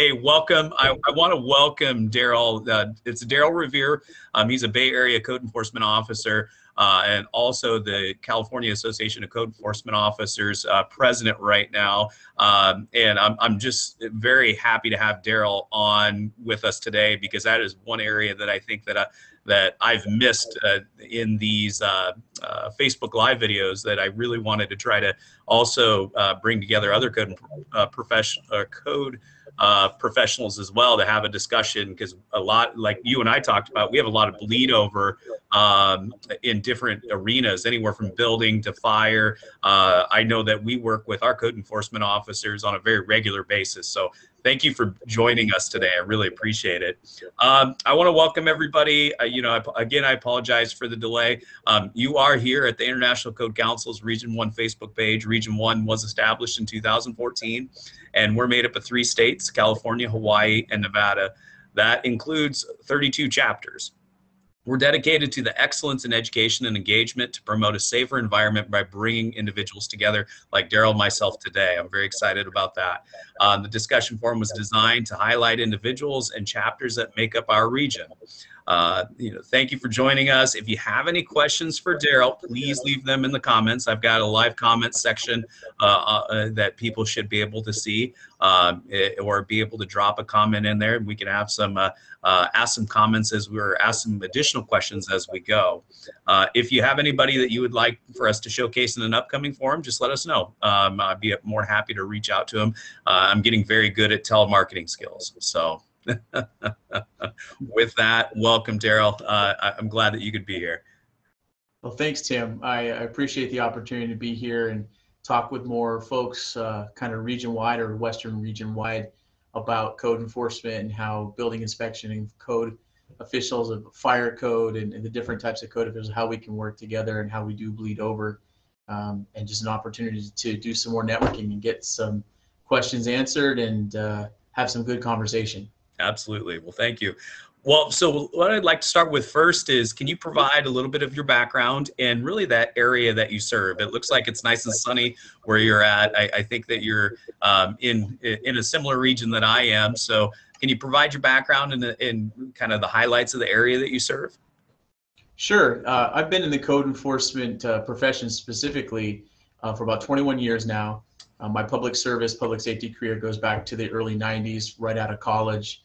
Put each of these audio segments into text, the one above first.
Hey, welcome. I, I want to welcome Daryl. Uh, it's Daryl Revere. Um, he's a Bay Area code enforcement officer uh, and also the California Association of Code Enforcement Officers uh, president right now. Um, and I'm, I'm just very happy to have Daryl on with us today because that is one area that I think that I, that I've missed uh, in these uh, uh, Facebook Live videos that I really wanted to try to also uh, bring together other code uh, profession uh, professionals as well to have a discussion because a lot like you and I talked about, we have a lot of bleed over um, in different arenas, anywhere from building to fire. I know that we work with our code enforcement officers on a very regular basis, so thank you for joining us today. I really appreciate it. Um, I want to welcome everybody. Uh, you know, I, again, I apologize for the delay. Um, you are here at the International Code Council's Region 1 Facebook page. Region 1 was established in 2014, and we're made up of three states, California, Hawaii, and Nevada. That includes 32 chapters. We're dedicated to the excellence in education and engagement to promote a safer environment by bringing individuals together like Daryl myself today. I'm very excited about that. Uh, the discussion forum was designed to highlight individuals and chapters that make up our region. Uh, you know, thank you for joining us. If you have any questions for Daryl, please leave them in the comments. I've got a live comments section uh, uh, that people should be able to see um, eh, or be able to drop a comment in there. and We can have some uh, uh, ask some comments as we're ask some additional questions as we go. Uh, if you have anybody that you would like for us to showcase in an upcoming forum, just let us know. Um, I'd be more happy to reach out to them. I'm getting very good at telemarketing skills, so. With that, welcome, Daryl. Uh, I'm glad that you could be here. Well, thanks, Tim. I, appreciate the opportunity to be here and talk with more folks, uh, kind of region wide or Western region wide, about code enforcement and how building inspection and code officials of fire code and, and, the different types of code officials, how we can work together and how we do bleed over, um, and just an opportunity to do some more networking and get some questions answered and uh, have some good conversation. Absolutely. Well, thank you. Well, so what I'd like to start with first is can you provide a little bit of your background and really that area that you serve? It looks like it's nice and sunny where you're at. I, I think that you're um, in in a similar region that I am. So can you provide your background and, kind of the highlights of the area that you serve? Sure. Uh, I've been in the code enforcement uh, profession specifically uh, for about 21 years now. Uh, my public service, public safety career goes back to the early 90s, right out of college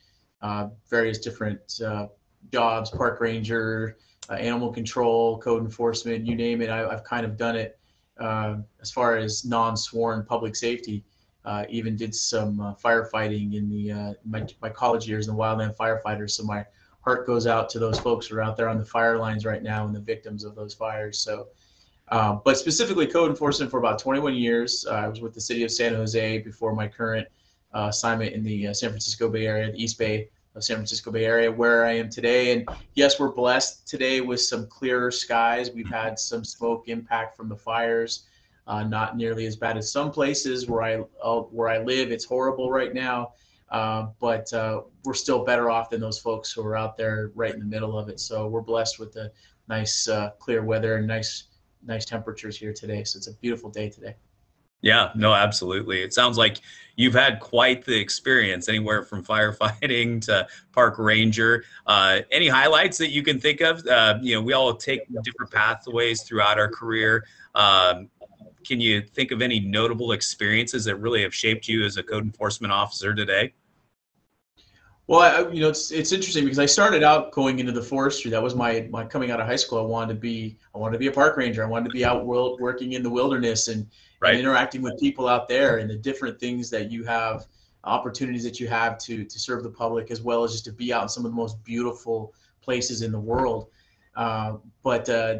various different uh, jobs, park ranger, uh, animal control, code enforcement, you name it. I, have kind of done it uh, as far as non-sworn public safety. Uh, even did some firefighting in the my, my college years in the wildland firefighters. So my heart goes out to those folks who are out there on the fire lines right now and the victims of those fires. So, uh, but specifically code enforcement for about 21 years. Uh, I was with the city of San Jose before my current uh, assignment in the San Francisco Bay Area, the East Bay of San Francisco Bay Area, where I am today. And yes, we're blessed today with some clearer skies. We've had some smoke impact from the fires, uh, not nearly as bad as some places where I uh, where I live. It's horrible right now, uh, but uh, we're still better off than those folks who are out there right in the middle of it. So we're blessed with the nice uh, clear weather and nice nice temperatures here today. So it's a beautiful day today. Yeah, no, absolutely. It sounds like you've had quite the experience, anywhere from firefighting to park ranger. Uh, any highlights that you can think of? Uh, you know, we all take different pathways throughout our career. Um, can you think of any notable experiences that really have shaped you as a code enforcement officer today? Well, I, you know, it's it's interesting because I started out going into the forestry. That was my my coming out of high school. I wanted to be I wanted to be a park ranger. I wanted to be out world working in the wilderness and right. and interacting with people out there and the different things that you have, opportunities that you have to to serve the public as well as just to be out in some of the most beautiful places in the world. Uh, but uh,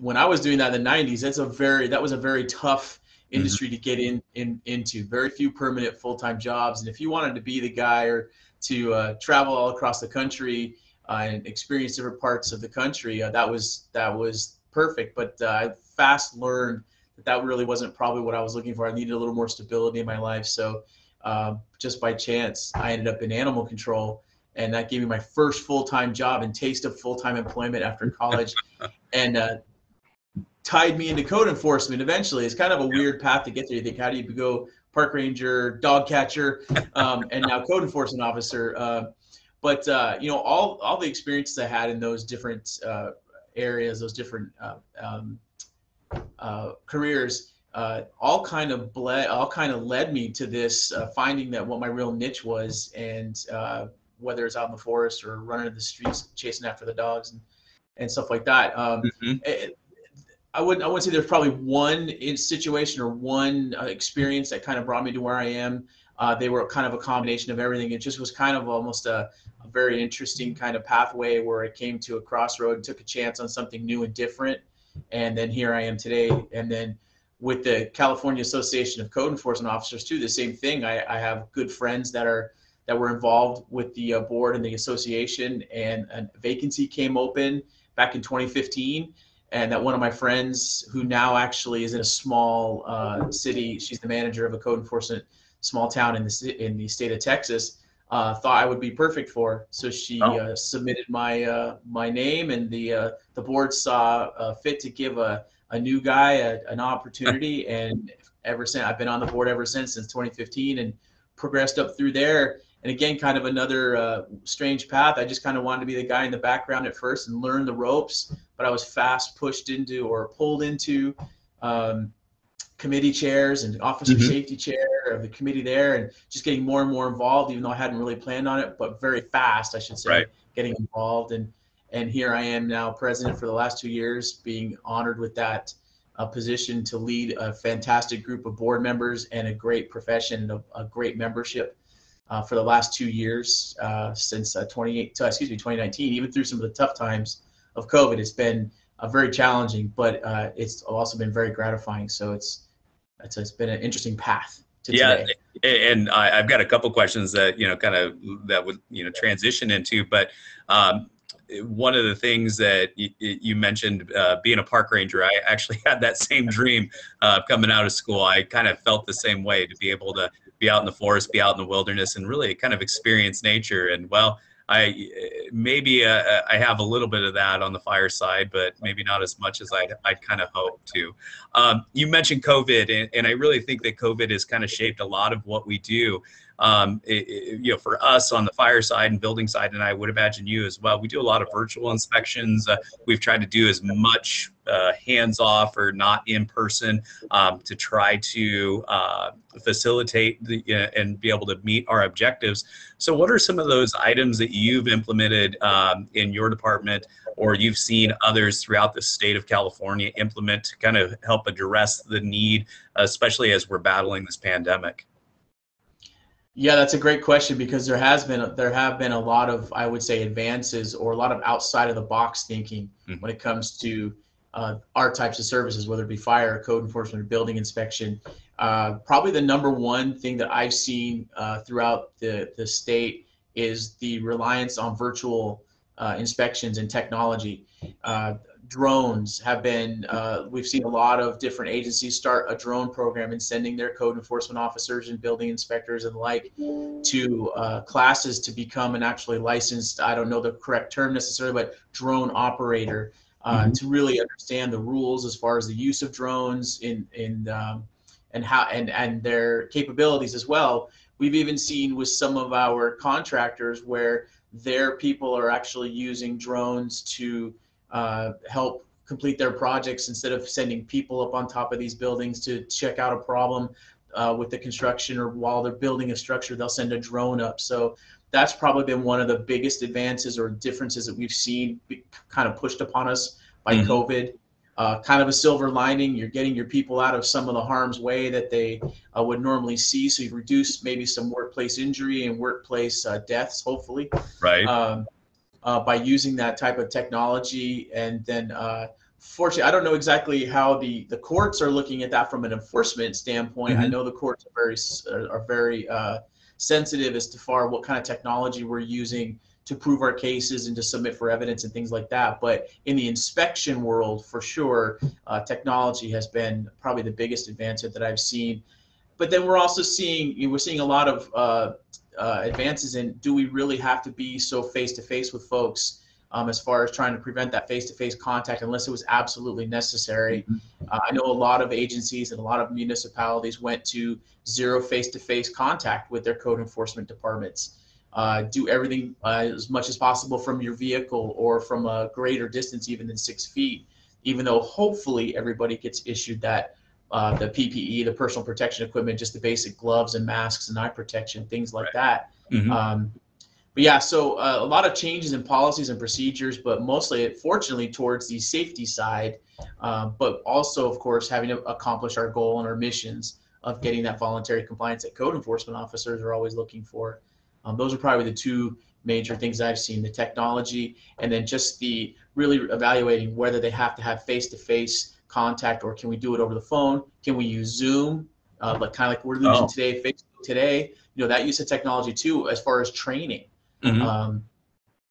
when I was doing that in the '90s, that's a very that was a very tough mm-hmm. industry mm-hmm. to get in, in into. Very few permanent full time jobs, and if you wanted to be the guy or to uh, travel all across the country uh, and experience different parts of the country, uh, that was that was perfect. But uh, I fast learned that that really wasn't probably what I was looking for. I needed a little more stability in my life. So uh, just by chance, I ended up in animal control, and that gave me my first full time job and taste of full time employment after college, and uh, tied me into code enforcement. Eventually, it's kind of a weird path to get there. You think, how do you go park ranger, dog catcher, um, and now code enforcement officer. Uh, but uh, you know, all all the experiences I had in those different uh, areas, those different uh, um, uh, careers, uh, all kind of bled, all kind of led me to this finding that what my real niche was, and whether it's out in the forest or running in the streets chasing after the dogs and, and stuff like that. Um, mm-hmm. it, I wouldn't I wouldn't say there's probably one situation or one uh, experience that kind of brought me to where I am. Uh, they were kind of a combination of everything. It just was kind of almost a, a, very interesting kind of pathway where I came to a crossroad, and took a chance on something new and different, and then here I am today. And then with the California Association of Code Enforcement Officers too, the same thing. I, I have good friends that are that were involved with the uh, board and the association, and a vacancy came open back in 2015 and that one of my friends who now actually is in a small uh, city she's the manager of a code enforcement small town in the in the state of texas uh, thought i would be perfect for so she oh. uh, submitted my uh, my name and the uh, the board saw uh, fit to give a, a new guy a, an opportunity and ever since i've been on the board ever since since 2015 and progressed up through there and again, kind of another uh, strange path. I just kind of wanted to be the guy in the background at first and learn the ropes, but I was fast pushed into or pulled into um, committee chairs and officer mm-hmm. safety chair of the committee there, and just getting more and more involved, even though I hadn't really planned on it, but very fast, I should say, right. getting involved. And and here I am now, president for the last two years, being honored with that uh, position to lead a fantastic group of board members and a great profession, a, a great membership uh, for the last two years uh, since uh, 28, uh, excuse me, 2019. Even through some of the tough times of COVID, it's been uh, very challenging, but uh, it's also been very gratifying. So it's it's, it's been an interesting path. yeah, today. and I, have got a couple questions that you know kind of that would you know transition into, but. Um, one of the things that you, you mentioned uh, being a park ranger i actually had that same dream uh, coming out of school i kind of felt the same way to be able to be out in the forest, be out in the wilderness, and really kind of experience nature. And well, I maybe uh, uh, I have a little bit of that on the fire side, but maybe not as much as I'd, I'd kind of hope to. Um, you mentioned COVID, and, and I really think that COVID has kind of shaped a lot of what we do um, it, it, you know, for us on the fire side and building side, and I would imagine you as well, we do a lot of virtual inspections. Uh, we've tried to do as much uh, hands off or not in person um, to try to uh, facilitate the, uh, and be able to meet our objectives. So, what are some of those items that you've implemented um, in your department? Or you've seen others throughout the state of California implement to kind of help address the need, especially as we're battling this pandemic? Yeah, that's a great question because there has been there have been a lot of I would say advances or a lot of outside of the box thinking mm-hmm. when it comes to uh, our types of services, whether it be fire, code enforcement, or building inspection. Uh, probably the number one thing that I've seen uh, throughout the the state is the reliance on virtual uh, inspections and technology. Drones have been uh, we've seen a lot of different agencies start a drone program and sending their code enforcement officers and building inspectors and the like to uh, classes to become an actually licensed i don't know the correct term necessarily but drone operator uh, mm-hmm. to really understand the rules as far as the use of drones in in um, and how and and their capabilities as well we've even seen with some of our contractors where their people are actually using drones to uh, help complete their projects instead of sending people up on top of these buildings to check out a problem uh, with the construction or while they're building a structure, they'll send a drone up. So that's probably been one of the biggest advances or differences that we've seen kind of pushed upon us by mm-hmm. COVID. Uh, kind of a silver lining. You're getting your people out of some of the harm's way that they uh, would normally see. So you've reduced maybe some workplace injury and workplace uh, deaths, hopefully. Right. Um, uh, by using that type of technology. And then, uh, fortunately, I don't know exactly how the, the courts are looking at that from an enforcement standpoint. Mm-hmm. I know the courts are very are very uh, sensitive as to far what kind of technology we're using to prove our cases and to submit for evidence and things like that. But in the inspection world, for sure, uh, technology has been probably the biggest advancement that I've seen. But then we're also seeing you know, we're seeing a lot of uh, advances in do we really have to be so face to face with folks um, as far as trying to prevent that face-to-face contact unless it was absolutely necessary. Mm-hmm. Uh, I know a lot of agencies and a lot of municipalities went to zero face-to-face contact with their code enforcement departments. Uh, do everything uh, as much as possible from your vehicle or from a greater distance, even than six feet. Even though hopefully everybody gets issued that uh, the PPE, the personal protection equipment, just the basic gloves and masks and eye protection, things like right. that. Mm-hmm. Um, but yeah, so uh, a lot of changes in policies and procedures, but mostly, fortunately, towards the safety side, uh, but also, of course, having to accomplish our goal and our missions of getting that voluntary compliance that code enforcement officers are always looking for. Um, those are probably the two major things I've seen: the technology, and then just the really evaluating whether they have to have face-to-face contact or can we do it over the phone? Can we use Zoom, uh, like kind of like we're using oh. today, Facebook today? You know that use of technology too, as far as training Mm-hmm. Um,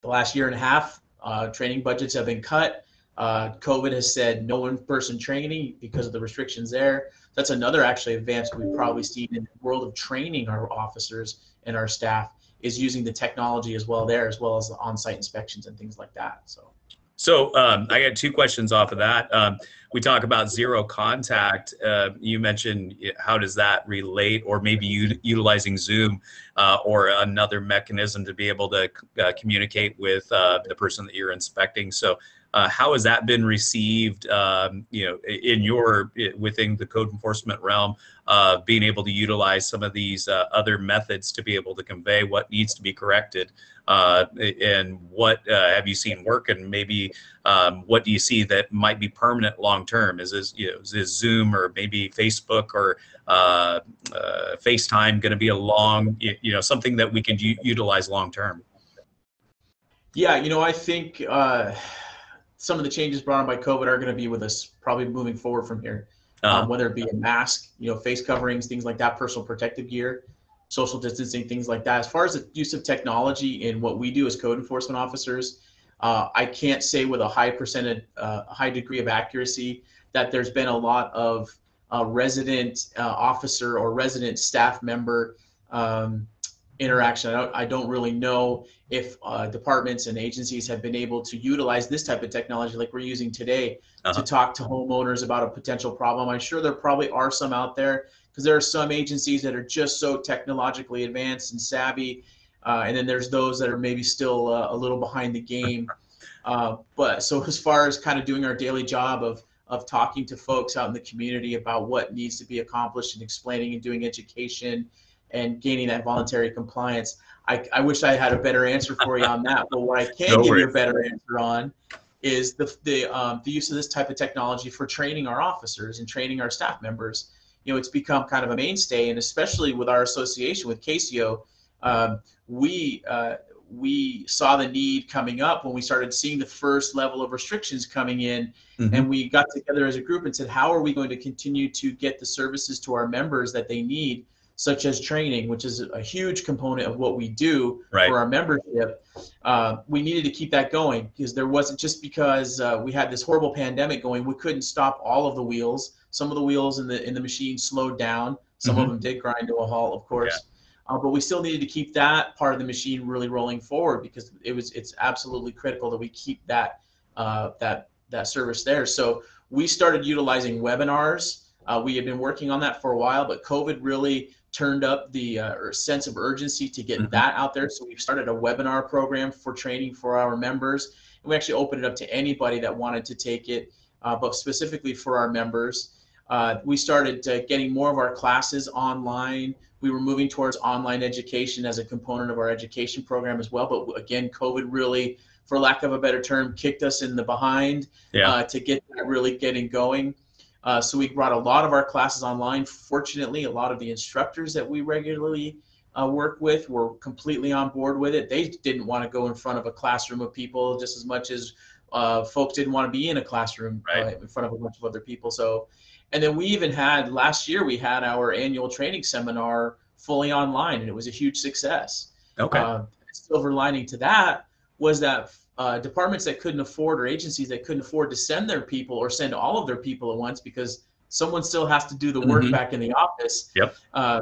the last year and a half, uh, training budgets have been cut. Uh, COVID has said no in-person training because of the restrictions there. That's another actually advance we've probably seen in the world of training our officers and our staff is using the technology as well there, as well as the on-site inspections and things like that. So. So um, I got two questions off of that. Um, we talk about zero contact. Uh, you mentioned how does that relate, or maybe u- utilizing Zoom uh, or another mechanism to be able to uh, communicate with uh, the person that you're inspecting. So uh, how has that been received? Um, you know, in your within the code enforcement realm, uh, being able to utilize some of these uh, other methods to be able to convey what needs to be corrected, uh, and what uh, have you seen work, and maybe um, what do you see that might be permanent long term? Is this you know is this Zoom or maybe Facebook or uh, FaceTime going to be a long you know something that we can u- utilize long term? Yeah, you know, I think some of the changes brought on by COVID are going to be with us probably moving forward from here. Uh-huh. Um, whether it be a mask, you know, face coverings, things like that, personal protective gear, social distancing, things like that. As far as the use of technology in what we do as code enforcement officers, uh, I can't say with a high percentage, uh, high degree of accuracy that there's been a lot of uh, resident uh, officer or resident staff member um, interaction. I don't, I don't really know if uh, departments and agencies have been able to utilize this type of technology like we're using today uh-huh. to talk to homeowners about a potential problem. I'm sure there probably are some out there because there are some agencies that are just so technologically advanced and savvy. Uh, and then there's those that are maybe still uh, a little behind the game. Uh, but so as far as kind of doing our daily job of of talking to folks out in the community about what needs to be accomplished and explaining and doing education and gaining that voluntary compliance. I, I wish I had a better answer for you on that, but what I can no give you a better answer on is the the um, the use of this type of technology for training our officers and training our staff members. You know, it's become kind of a mainstay, and especially with our association with CACEO, um, we uh, we saw the need coming up when we started seeing the first level of restrictions coming in, mm-hmm. and we got together as a group and said, how are we going to continue to get the services to our members that they need such as training, which is a huge component of what we do right. for our membership. Uh, we needed to keep that going because there wasn't just because uh, we had this horrible pandemic going, we couldn't stop all of the wheels. Some of the wheels in the in the machine slowed down. Some mm-hmm. of them did grind to a halt, of course. Yeah. Uh, but we still needed to keep that part of the machine really rolling forward because it was it's absolutely critical that we keep that uh, that that service there. So we started utilizing webinars. Uh, we had been working on that for a while, but COVID really turned up the uh, sense of urgency to get mm-hmm. that out there. So we've started a webinar program for training for our members. And we actually opened it up to anybody that wanted to take it, uh, but specifically for our members. Uh, we started uh, getting more of our classes online. We were moving towards online education as a component of our education program as well. But again, COVID really, for lack of a better term, kicked us in the behind yeah. Uh, to get that really getting going. Uh, so we brought a lot of our classes online. Fortunately, a lot of the instructors that we regularly uh, work with were completely on board with it. They didn't want to go in front of a classroom of people just as much as uh, folks didn't want to be in a classroom uh, right. in front of a bunch of other people. So, and then we even had last year we had our annual training seminar fully online, and it was a huge success. Okay. Uh, silver lining to that was that uh, departments that couldn't afford or agencies that couldn't afford to send their people or send all of their people at once because someone still has to do the work mm-hmm. back in the office. Yep. Uh,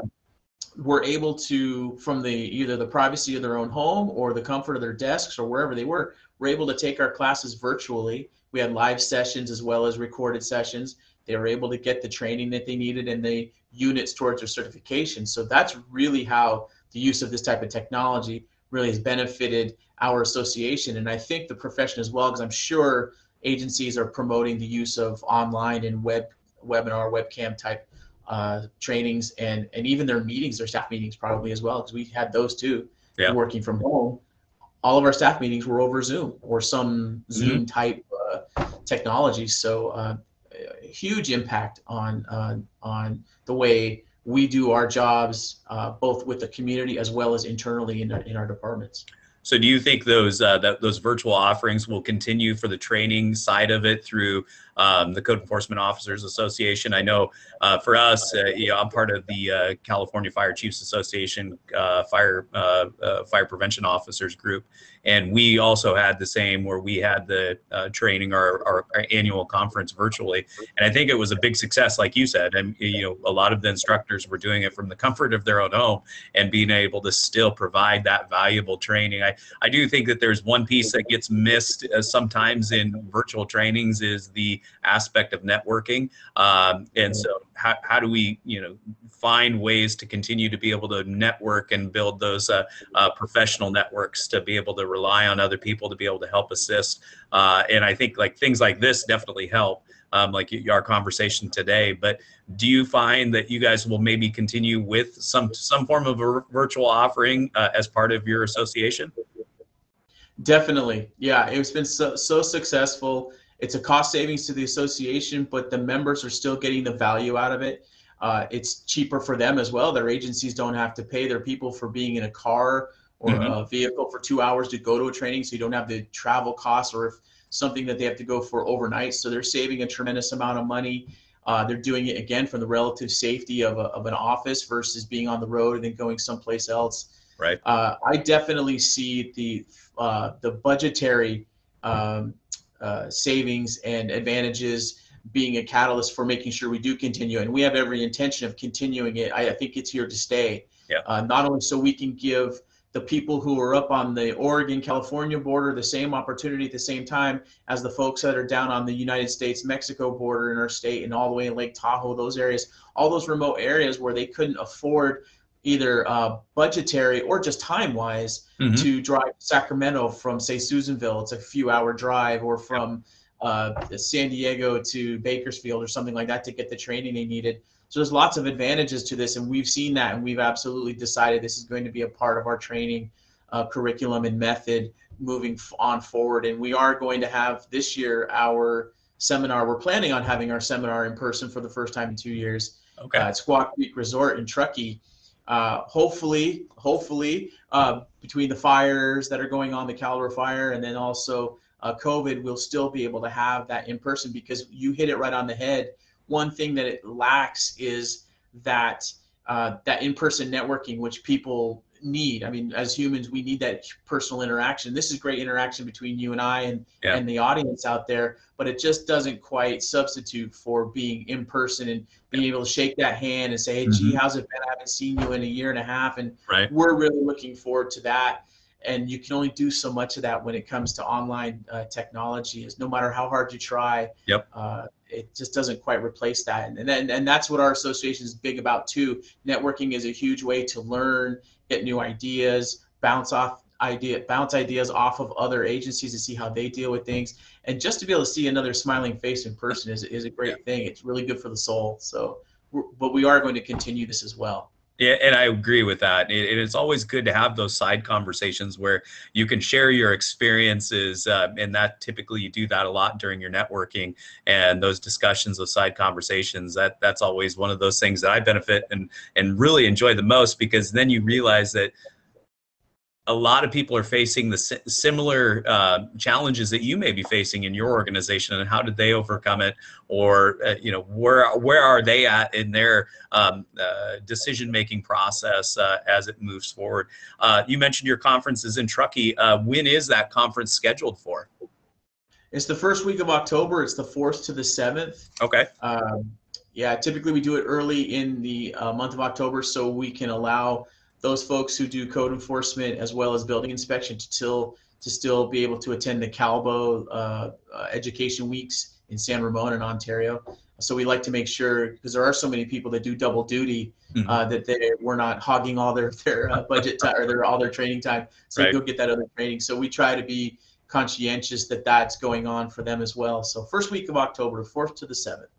were able to, from the either the privacy of their own home or the comfort of their desks or wherever they were, were able to take our classes virtually. We had live sessions as well as recorded sessions. They were able to get the training that they needed and the units towards their certification. So that's really how the use of this type of technology really has benefited our association. And I think the profession as well, because I'm sure agencies are promoting the use of online and web webinar, webcam type uh, trainings, and and even their meetings, their staff meetings probably as well, because we had those too. Yeah. Working from home, all of our staff meetings were over Zoom or some mm-hmm. Zoom type uh, technology. So uh, huge impact on uh, on the way we do our jobs, uh, both with the community as well as internally in our, in our departments. So, do you think those uh, that those virtual offerings will continue for the training side of it through um, the Code Enforcement Officers Association. I know uh, for us, uh, you know, I'm part of the uh, California Fire Chiefs Association uh, Fire uh, Fire Prevention Officers Group, and we also had the same where we had the training our, our, our, annual conference virtually, and I think it was a big success, like you said. And you know, a lot of the instructors were doing it from the comfort of their own home and being able to still provide that valuable training. I I do think that there's one piece that gets missed sometimes in virtual trainings is the aspect of networking. Um, and so, how, how do we, you know, find ways to continue to be able to network and build those uh, uh, professional networks to be able to rely on other people to be able to help assist? Uh, and I think like things like this definitely help. Um, like our conversation today. But do you find that you guys will maybe continue with some some form of a virtual offering uh, as part of your association? Definitely, yeah. It's been so so successful. It's a cost savings to the association, but the members are still getting the value out of it. Uh, it's cheaper for them as well. Their agencies don't have to pay their people for being in a car or mm-hmm. a vehicle for two hours to go to a training, so you don't have the travel costs or if something that they have to go for overnight. So they're saving a tremendous amount of money. Uh, they're doing it again from the relative safety of, a, of an office versus being on the road and then going someplace else. Right. Uh, I definitely see the uh, the budgetary um, uh, savings and advantages being a catalyst for making sure we do continue. And we have every intention of continuing it. I, I think it's here to stay. Yeah. Uh, not only so we can give the people who are up on the Oregon California border the same opportunity at the same time as the folks that are down on the United States Mexico border in our state and all the way in Lake Tahoe, those areas, all those remote areas where they couldn't afford either uh, budgetary or just time wise mm-hmm. to drive to Sacramento from say Susanville. It's a few hour drive, or from uh, San Diego to Bakersfield or something like that to get the training they needed. So there's lots of advantages to this, and we've seen that, and we've absolutely decided this is going to be a part of our training uh, curriculum and method moving on forward. And we are going to have this year our seminar. We're planning on having our seminar in person for the first time in two years okay. uh, at Squaw Creek Resort in Truckee uh, hopefully, hopefully, uh, between the fires that are going on, the Caldor fire, and then also uh, COVID, we'll still be able to have that in person because you hit it right on the head. One thing that it lacks is that uh, that in-person networking, which people need. I mean, as humans, we need that personal interaction. This is great interaction between you and I and yeah. and the audience out there, but it just doesn't quite substitute for being in person and being able to shake that hand and say, "Hey, mm-hmm. gee, how's it been? I haven't seen you in a year and a half." And right. we're really looking forward to that. And you can only do so much of that when it comes to online uh, technology. Is no matter how hard you try, yep. Uh, it just doesn't quite replace that. And, and and that's what our association is big about too. Networking is a huge way to learn get new ideas, bounce off idea, bounce ideas off of other agencies to see how they deal with things, and just to be able to see another smiling face in person is is a great yeah. thing. It's really good for the soul. So, but we are going to continue this as well. Yeah, and I agree with that. It, it's always good to have those side conversations where you can share your experiences, uh, and that typically you do that a lot during your networking and those discussions, those side conversations. That that's always one of those things that I benefit and and really enjoy the most because then you realize that a lot of people are facing the similar uh, challenges that you may be facing in your organization and how did they overcome it? Or uh, you know where where are they at in their um, uh, decision making process uh, as it moves forward? Uh, you mentioned your conference is in truckee. Uh, when is that conference scheduled for? It's the first week of october. It's the 4th to the 7th okay. Um, yeah typically we do it early in the month of october so we can allow those folks who do code enforcement as well as building inspection to still to still be able to attend the Calbo uh, uh, Education Weeks in San Ramon and Ontario. So we like to make sure because there are so many people that do double duty Mhm. uh, that they we're not hogging all their their uh, budget time or their all their training time, so Right. go get that other training. So we try to be conscientious that that's going on for them as well. So first week of October, fourth to the seventh.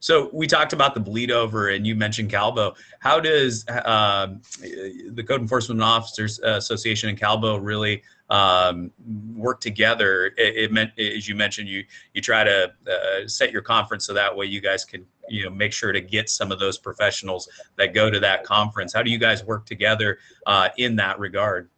So we talked about the bleed over, and you mentioned Calbo. How does um, the Code Enforcement Officers Association and Calbo really um, work together? It, it meant, as you mentioned, you you try to uh, set your conference so that way you guys can you know make sure to get some of those professionals that go to that conference. How do you guys work together uh, in that regard?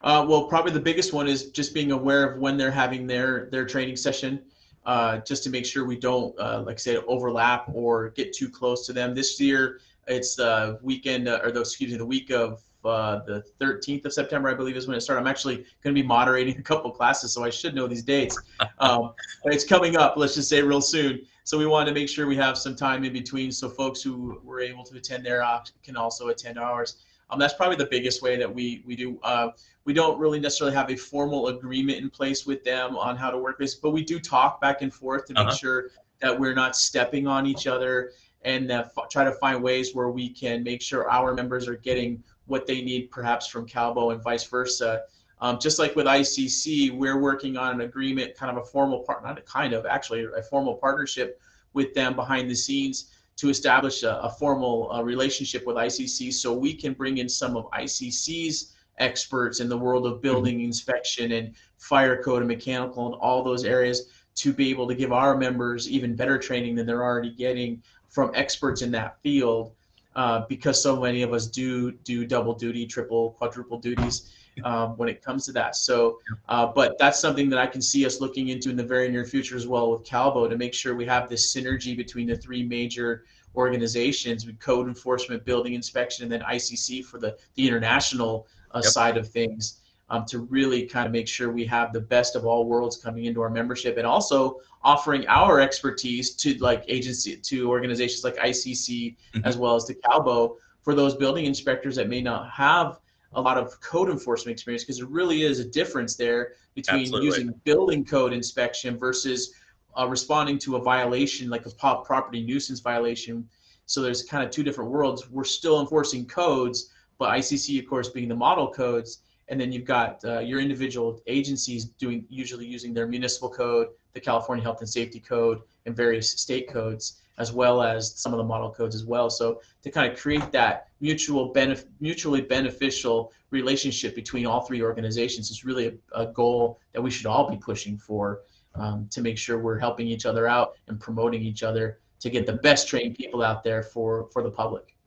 Uh, well, probably the biggest one is just being aware of when they're having their their training session, uh, just to make sure we don't, uh, like I said, overlap or get too close to them. This year, it's the weekend, uh, or the excuse me, the week of uh, the 13th of September, I believe, is when it started. I'm actually going to be moderating a couple classes, so I should know these dates. Um, but it's coming up. Let's just say real soon. So we wanted to make sure we have some time in between, so folks who were able to attend their opt can also attend ours. Um, that's probably the biggest way that we we do. Uh, we don't really necessarily have a formal agreement in place with them on how to work this, but we do talk back and forth to make Uh-huh. sure that we're not stepping on each other and that f- try to find ways where we can make sure our members are getting what they need, perhaps from Calbo and vice versa. Um, just like with ICC, we're working on an agreement, kind of a formal part, not a kind of, actually a formal partnership with them behind the scenes to establish a, a formal uh, relationship with ICC so we can bring in some of ICC's experts in the world of building inspection and fire code and mechanical and all those areas to be able to give our members even better training than they're already getting from experts in that field uh, because so many of us do do double duty triple quadruple duties um, when it comes to that so uh, but that's something that i can see us looking into in the very near future as well with calbo to make sure we have this synergy between the three major organizations with code enforcement building inspection and then icc for the the international uh, Yep. side of things um, to really kind of make sure we have the best of all worlds coming into our membership and also offering our expertise to like agency to organizations like ICC Mhm. as well as to Calbo for those building inspectors that may not have a lot of code enforcement experience because there really is a difference there between Absolutely. using building code inspection versus uh, responding to a violation like a pop property nuisance violation so there's kind of two different worlds we're still enforcing codes but ICC of course being the model codes and then you've got uh, your individual agencies doing usually using their municipal code, the California Health and Safety Code, and various state codes, as well as some of the model codes as well. So to kind of create that mutual benef- mutually beneficial relationship between all three organizations is really a, a goal that we should all be pushing for um, to make sure we're helping each other out and promoting each other to get the best trained people out there for for the public.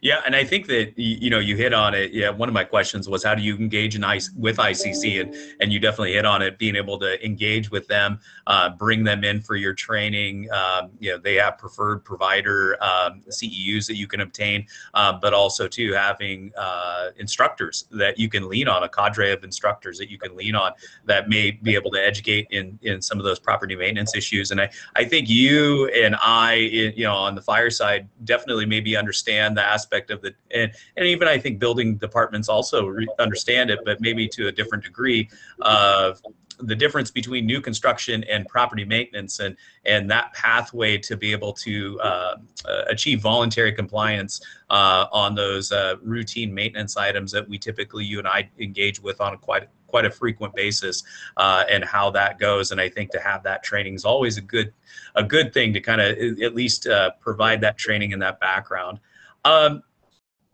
Yeah, and I think that you know you hit on it. Yeah, one of my questions was how do you engage in with ICC, and and you definitely hit on it. Being able to engage with them, uh, bring them in for your training. Um, you know, they have preferred provider um, CEUs that you can obtain, uh, but also too having uh, instructors that you can lean on, a cadre of instructors that you can lean on that may be able to educate in in some of those property maintenance issues. And I I think you and I, you know, on the fire side, definitely maybe understand the aspect of the and and even I think building departments also re- understand it, but maybe to a different degree of the difference between new construction and property maintenance and and that pathway to be able to uh, uh, achieve voluntary compliance uh, on those uh, routine maintenance items that we typically you and I engage with on a quite quite a frequent basis uh, and how that goes. And I think to have that training is always a good a good thing to kind of at least uh, provide that training and that background um,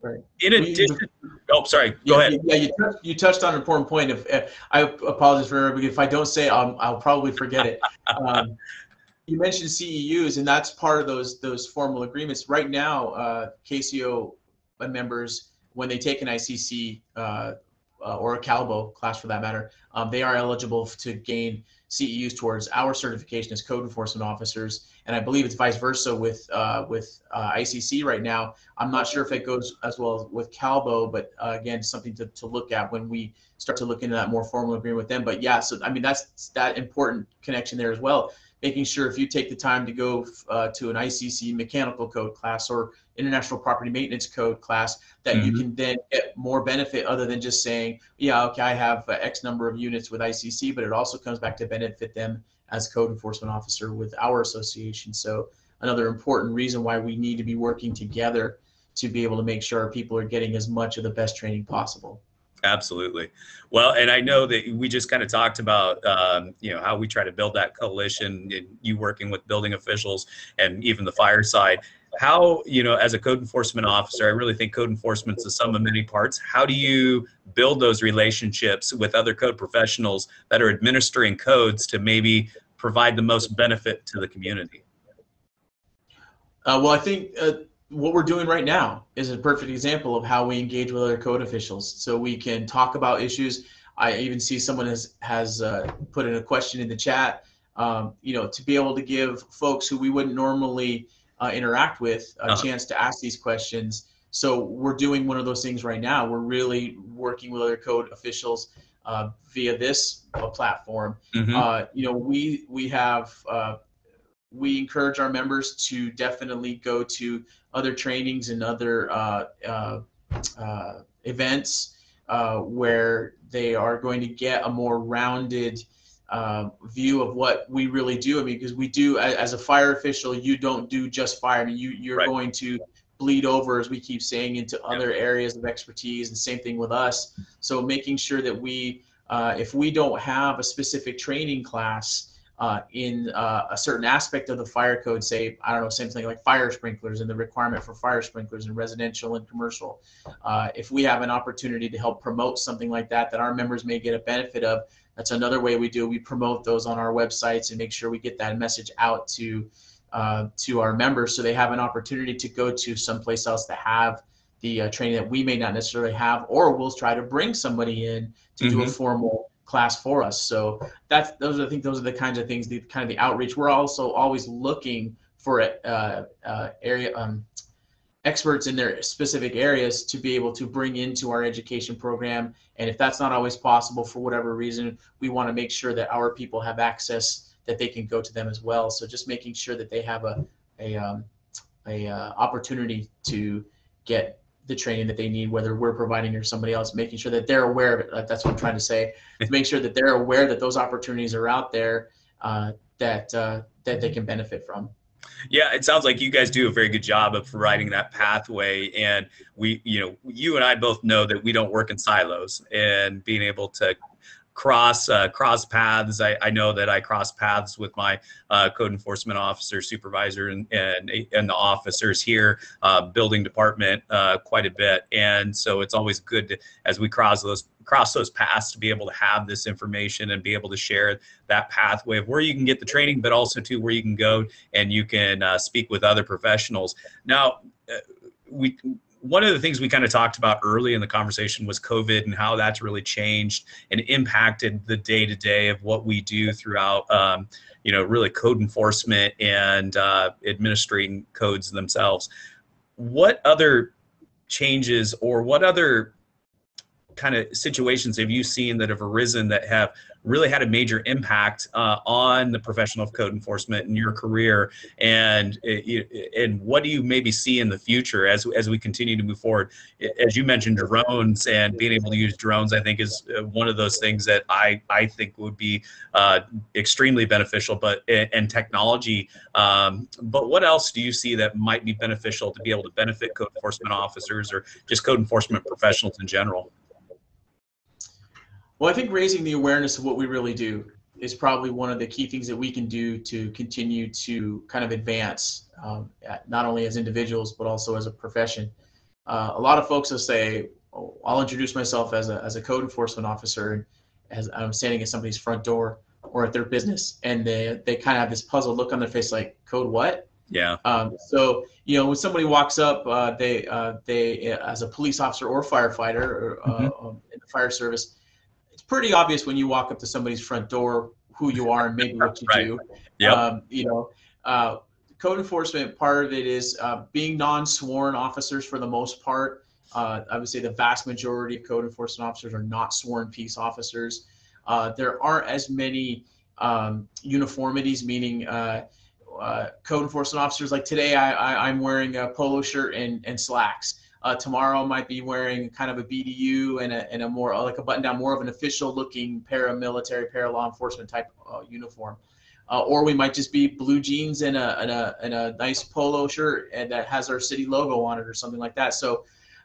Right. in We- addition oh sorry go yeah, ahead Yeah, you touched, you touched on an important point. If uh, I apologize for everybody, if I don't say, I'll, I'll probably forget it. Um, you mentioned CEUs, and that's part of those those formal agreements. Right now, uh, CACEO members, when they take an ICC uh, uh, or a Calbo class for that matter, um, they are eligible to gain CEUs towards our certification as code enforcement officers. And I believe it's vice versa with uh, with uh, ICC right now. I'm not sure if it goes as well with Calbo, but uh, again, something to, to look at when we start to look into that more formal agreement with them. But yeah, so I mean that's that important connection there as well. Making sure if you take the time to go uh, to an ICC mechanical code class or international property maintenance code class, that mm-hmm. you can then get more benefit other than just saying, yeah, okay, I have uh, X number of units with ICC, but it also comes back to benefit them as code enforcement officer with our association. So another important reason why we need to be working together to be able to make sure our people are getting as much of the best training possible. Absolutely. Well, and I know that we just kind of talked about, um, you know, how we try to build that coalition you working with building officials and even the fire side. How, you know, as a code enforcement officer, I really think code enforcement is the sum of many parts. How do you build those relationships with other code professionals that are administering codes to maybe provide the most benefit to the community? Uh, well, I think uh, what we're doing right now is a perfect example of how we engage with other code officials. So we can talk about issues. I even see someone has has uh, put in a question in the chat. Um, you know, to be able to give folks who we wouldn't normally uh, interact with a uh-huh. chance to ask these questions. So we're doing one of those things right now. We're really working with other code officials uh, via this uh, platform. Mm-hmm. Uh, you know, we we have uh, we encourage our members to definitely go to other trainings and other uh, uh, uh, events uh, where they are going to get a more rounded uh, view of what we really do. I mean, because we do, as a fire official, you don't do just fire. I mean, you, you're right. going to bleed over, as we keep saying, into other areas of expertise, and same thing with us. So making sure that we, uh, if we don't have a specific training class, uh, in uh, a certain aspect of the fire code, say, I don't know, same thing like fire sprinklers and the requirement for fire sprinklers in residential and commercial. Uh, if we have an opportunity to help promote something like that, that our members may get a benefit of, that's another way we do. We promote those on our websites and make sure we get that message out to uh, to our members so they have an opportunity to go to someplace else to have the uh, training that we may not necessarily have, or we'll try to bring somebody in to mm-hmm. do a mm-hmm. formal class for us. So that's those. are I think those are the kinds of things, the kind of the outreach. We're also always looking for uh, uh, area um, experts in their specific areas to be able to bring into our education program. And if that's not always possible for whatever reason, we want to make sure that our people have access that they can go to them as well. So just making sure that they have a a um, a uh, opportunity to get the training that they need, whether we're providing or somebody else, making sure that they're aware of it. That's what I'm trying to say. to make sure that they're aware that those opportunities are out there uh, that uh, that they can benefit from. Yeah, it sounds like you guys do a very good job of providing that pathway, and we, you know, you and I both know that we don't work in silos, and being able to cross uh, cross paths. I, I, know that I cross paths with my uh, code enforcement officer, supervisor, and and, and the officers here, uh, building department, uh, quite a bit. And so it's always good to, as we cross those cross those paths to be able to have this information and be able to share that pathway of where you can get the training, but also to where you can go and you can uh, speak with other professionals. Now, uh, we one of the things we kind of talked about early in the conversation was COVID and how that's really changed and impacted the day to day of what we do throughout, um, you know, really code enforcement and uh, administering codes themselves. What other changes or what other kind of situations have you seen that have arisen that have really had a major impact uh, on the profession of code enforcement in your career. And and what do you maybe see in the future as as we continue to move forward? As you mentioned drones and being able to use drones i think is uh, one of those things that i i think would be uh, extremely beneficial but and technology um, but what else do you see that might be beneficial to be able to benefit code enforcement officers or just code enforcement professionals in general well, I think raising the awareness of what we really do is probably one of the key things that we can do to continue to kind of advance, um, not only as individuals but also as a profession. Uh, a lot of folks will say, oh, "I'll introduce myself as a as a code enforcement officer," and as I'm standing at somebody's front door or at their business, and they they kind of have this puzzled look on their face, like, "Code what?" Yeah. Um, so you know, when somebody walks up, uh, they uh, they as a police officer or firefighter or, uh, mm-hmm. um, in the fire service pretty obvious when you walk up to somebody's front door who you are and maybe what you right. do. Yep. Um, you know, uh, code enforcement part of it is uh, being non-sworn officers for the most part. Uh, I would say the vast majority of code enforcement officers are not sworn peace officers. Uh, there aren't as many um, uniformities, meaning uh, uh, code enforcement officers. Like today, I, am wearing a polo shirt and, and slacks. Uh, tomorrow, might be wearing kind of a BDU and a, and a more like a button down, more of an official looking paramilitary, para law enforcement type uh, uniform. Uh, or we might just be blue jeans and a, and a, and a nice polo shirt and that has our city logo on it or something like that. So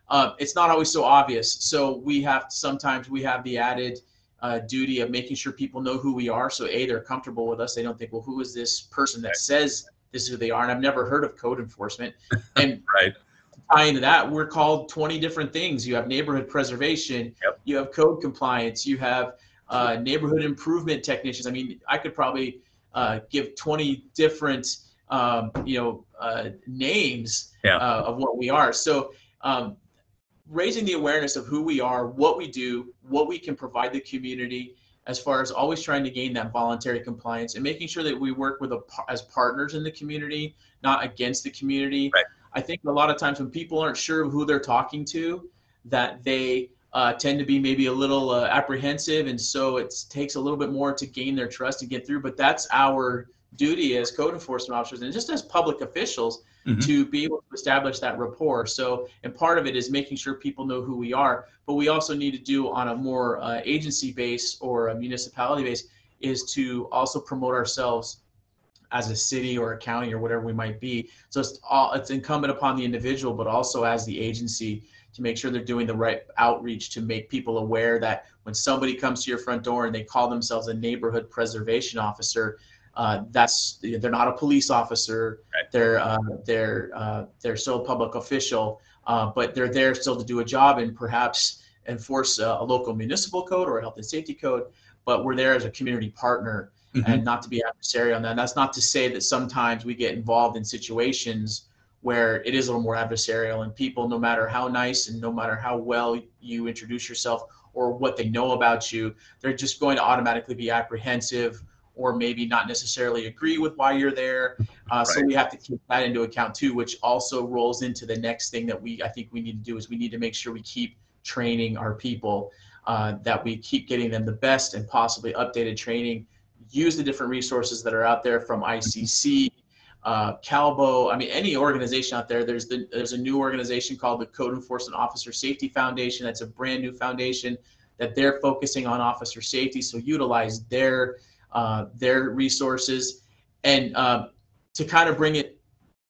uh, it's not always so obvious. So we have sometimes we have the added uh, duty of making sure people know who we are. So a they're comfortable with us. They don't think, well, who is this person that says this is who they are? And I've never heard of code enforcement. And right. Tie into that, we're called 20 different things. You have neighborhood preservation. Yep. You have code compliance. You have uh, neighborhood improvement technicians. I mean, I could probably uh, give 20 different um, you know uh, names yeah. uh, of what we are. So um, raising the awareness of who we are, what we do, what we can provide the community, as far as always trying to gain that voluntary compliance and making sure that we work with a, as partners in the community, not against the community. Right. I think a lot of times when people aren't sure who they're talking to, that they uh, tend to be maybe a little uh, apprehensive, and so it takes a little bit more to gain their trust and get through. But that's our duty as code enforcement officers and just as public officials mm-hmm. to be able to establish that rapport. So, and part of it is making sure people know who we are, but we also need to do on a more uh, agency base or a municipality base is to also promote ourselves as a city or a county or whatever we might be. So it's all it's incumbent upon the individual, but also as the agency to make sure they're doing the right outreach to make people aware that when somebody comes to your front door and they call themselves a neighborhood preservation officer, uh, that's they're not a police officer. Right. They're uh, they're uh, they're still a public official, uh, but they're there still to do a job and perhaps enforce a, a, local municipal code or a health and safety code. But we're there as a community partner mm-hmm. and not to be adversarial on that. And that's not to say that sometimes we get involved in situations where it is a little more adversarial and people, no matter how nice and no matter how well you introduce yourself or what they know about you, they're just going to automatically be apprehensive or maybe not necessarily agree with why you're there. Uh, right. So we have to keep that into account too, which also rolls into the next thing that we I think we need to do is we need to make sure we keep training our people, uh, that we keep getting them the best and possibly updated training. Use the different resources that are out there from ICC, uh, Calbo. I mean, any organization out there. There's the there's a new organization called the Code Enforcement Officer Safety Foundation. That's a brand new foundation that they're focusing on officer safety. So utilize their uh, their resources, and uh, to kind of bring it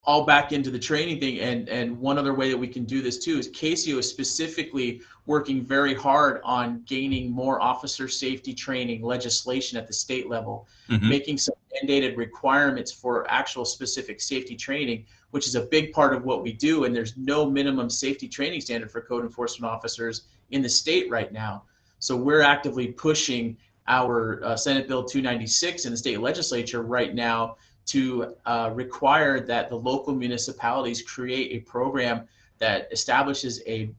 all back into the training thing. And and one other way that we can do this too is CACEO is specifically working very hard on gaining more officer safety training legislation at the state level, mm-hmm. making some mandated requirements for actual specific safety training, which is a big part of what we do. And there's no minimum safety training standard for code enforcement officers in the state right now. So we're actively pushing our uh, Senate Bill 296 in the state legislature right now to uh, require that the local municipalities create a program that establishes a,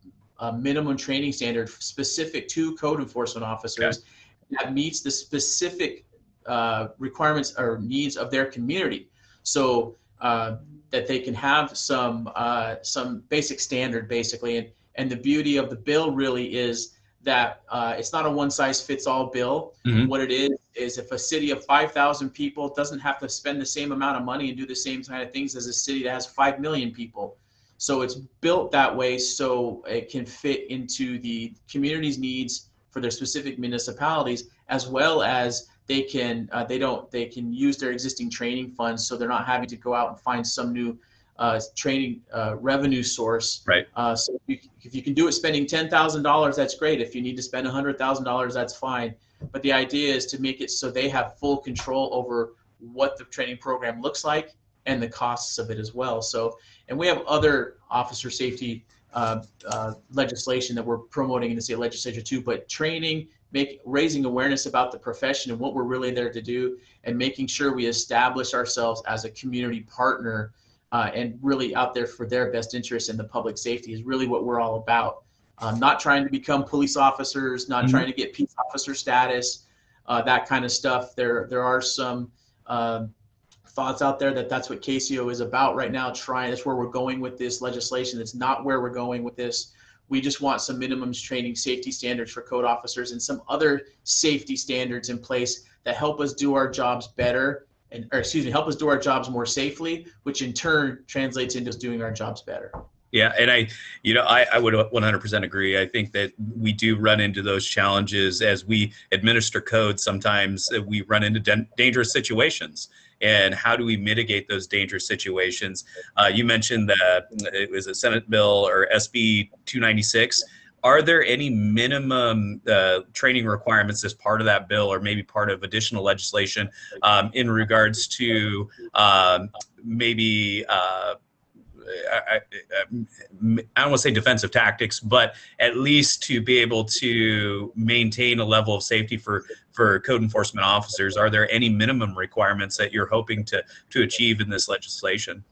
a minimum training standard specific to code enforcement officers okay. that meets the specific uh, requirements or needs of their community. So uh, that they can have some uh, some basic standard basically and and the beauty of the bill really is that uh, it's not a one size fits all bill. Mm-hmm. What it is is if a city of 5,000 people doesn't have to spend the same amount of money and do the same kind of things as a city that has 5 million people. So it's built that way so it can fit into the community's needs for their specific municipalities as well as they can uh, they don't they can use their existing training funds so they're not having to go out and find some new uh, training uh, revenue source. Right. Uh, so if you, if you, can do it spending ten thousand dollars, that's great. If you need to spend hundred thousand dollars, that's fine. But the idea is to make it so they have full control over what the training program looks like and the costs of it as well. So, and we have other officer safety uh, uh, legislation that we're promoting in the state legislature too. But training, make raising awareness about the profession and what we're really there to do, and making sure we establish ourselves as a community partner uh, and really out there for their best interest and the public safety is really what we're all about. Um, not trying to become police officers, not mm-hmm. trying to get peace officer status, uh, that kind of stuff. There, there are some um, thoughts out there that that's what CACEO is about right now. Trying that's where we're going with this legislation. That's not where we're going with this. We just want some minimums training safety standards for code officers and some other safety standards in place that help us do our jobs better and or excuse me, help us do our jobs more safely, which in turn translates into us doing our jobs better. Yeah, and I, you know, I, I would 100% agree. I think that we do run into those challenges as we administer code. Sometimes we run into dangerous situations, and how do we mitigate those dangerous situations? Uh, you mentioned that it was a Senate bill or SB 296. Are there any minimum uh, training requirements as part of that bill, or maybe part of additional legislation um, in regards to um, maybe? Uh, I, I, I, don't want to say defensive tactics, but at least to be able to maintain a level of safety for for code enforcement officers. Are there any minimum requirements that you're hoping to to achieve in this legislation?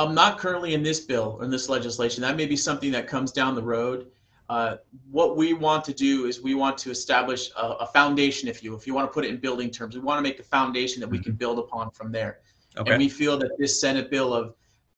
Um, not currently in this bill or in this legislation. That may be something that comes down the road. Uh, what we want to do is we want to establish a, a, foundation, if you if you want to put it in building terms, we want to make a foundation that we can mm-hmm. build upon from there. Okay. And we feel that this Senate bill of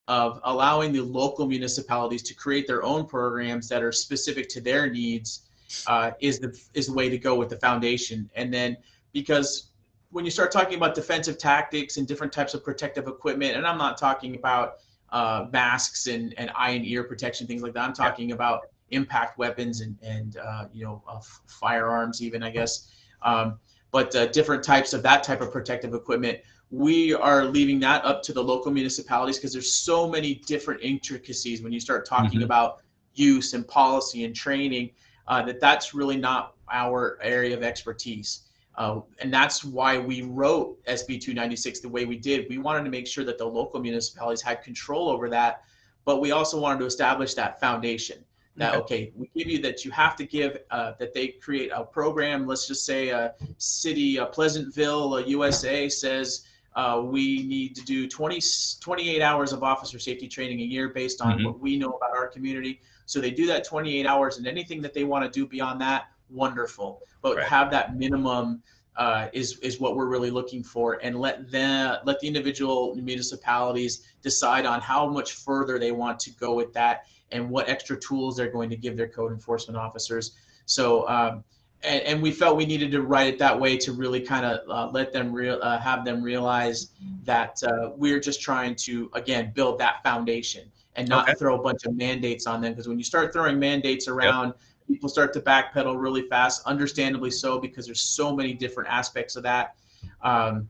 of allowing the local municipalities to create their own programs that are specific to their needs uh, is the is the way to go with the foundation. And then because when you start talking about defensive tactics and different types of protective equipment, and I'm not talking about uh, masks and, and eye and ear protection, things like that. I'm talking yeah. about impact weapons and, and uh, you know, uh, firearms even, I guess. Um, but uh, different types of that type of protective equipment we are leaving that up to the local municipalities because there's so many different intricacies when you start talking mm-hmm. about use and policy and training uh, that that's really not our area of expertise uh, and that's why we wrote sb 296 the way we did we wanted to make sure that the local municipalities had control over that but we also wanted to establish that foundation that okay, okay we give you that you have to give uh, that they create a program let's just say a city a pleasantville a usa says uh, we need to do 20, 28 hours of officer safety training a year based on mm-hmm. what we know about our community. So they do that 28 hours, and anything that they want to do beyond that, wonderful. But right. have that minimum uh, is is what we're really looking for, and let them let the individual municipalities decide on how much further they want to go with that, and what extra tools they're going to give their code enforcement officers. So. Um, and, and, we felt we needed to write it that way to really kind of uh, let them real uh, have them realize that uh, we're just trying to again build that foundation and not okay. throw a bunch of mandates on them because when you start throwing mandates around yep. People start to backpedal really fast understandably so because there's so many different aspects of that. Um,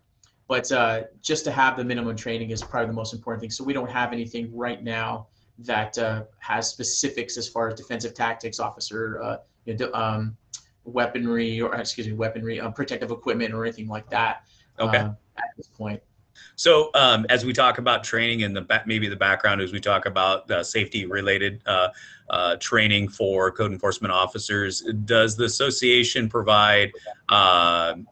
but uh, just to have the minimum training is probably the most important thing. So we don't have anything right now that uh, has specifics as far as defensive tactics officer uh, you know, um, weaponry or excuse me weaponry um, protective equipment or anything like that okay. um, at this point so um, as we talk about training and the maybe the background as we talk about uh, safety related uh, uh, training for code enforcement officers. Does the association provide um,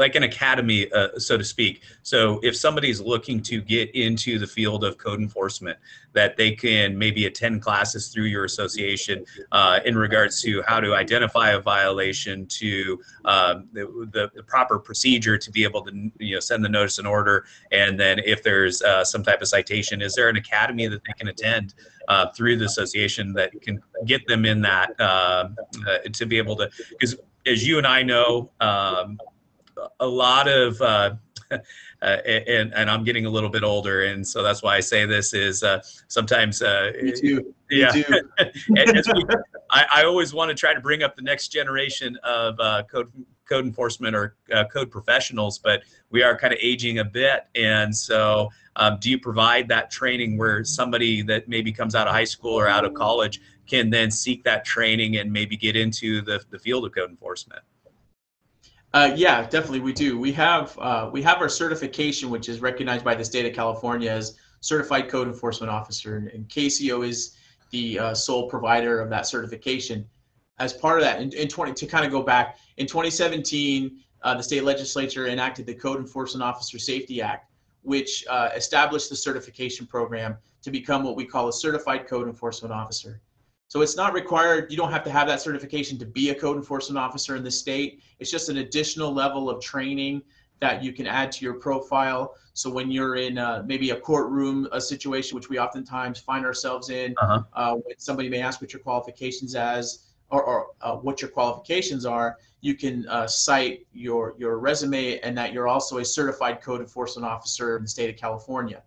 like an academy, uh, so to speak. So if somebody's looking to get into the field of code enforcement, that they can maybe attend classes through your association uh, in regards to how to identify a violation, to um, the, the, proper procedure to be able to you know send the notice and order, and then if there's uh, some type of citation, is there an academy that they can attend uh, through the association that can get them in that uh, uh, to be able to because as you and I know, um, a lot of uh, uh, and and I'm getting a little bit older, and so that's why I say this is uh, sometimes. Uh, Me too. Yeah. Me too. we, I, I always want to try to bring up the next generation of uh, code code enforcement or uh, code professionals, but we are kind of aging a bit, and so. Um, do you provide that training where somebody that maybe comes out of high school or out of college can then seek that training and maybe get into the, the field of code enforcement? Uh, yeah, definitely we do. We have uh, we have our certification, which is recognized by the state of California as Certified Code Enforcement Officer, and CACEO is the uh, sole provider of that certification. As part of that, in, in 20 to kind of go back in 2017, uh, the state legislature enacted the Code Enforcement Officer Safety Act, which uh, established the certification program to become what we call a Certified Code Enforcement Officer. So it's not required, you don't have to have that certification to be a code enforcement officer in the state. It's just an additional level of training that you can add to your profile. So when you're in uh, maybe a courtroom a situation, which we oftentimes find ourselves in, uh-huh. uh, when somebody may ask what your qualifications as or, or uh, what your qualifications are, you can uh, cite your your resume and that you're also a certified code enforcement officer in the state of California.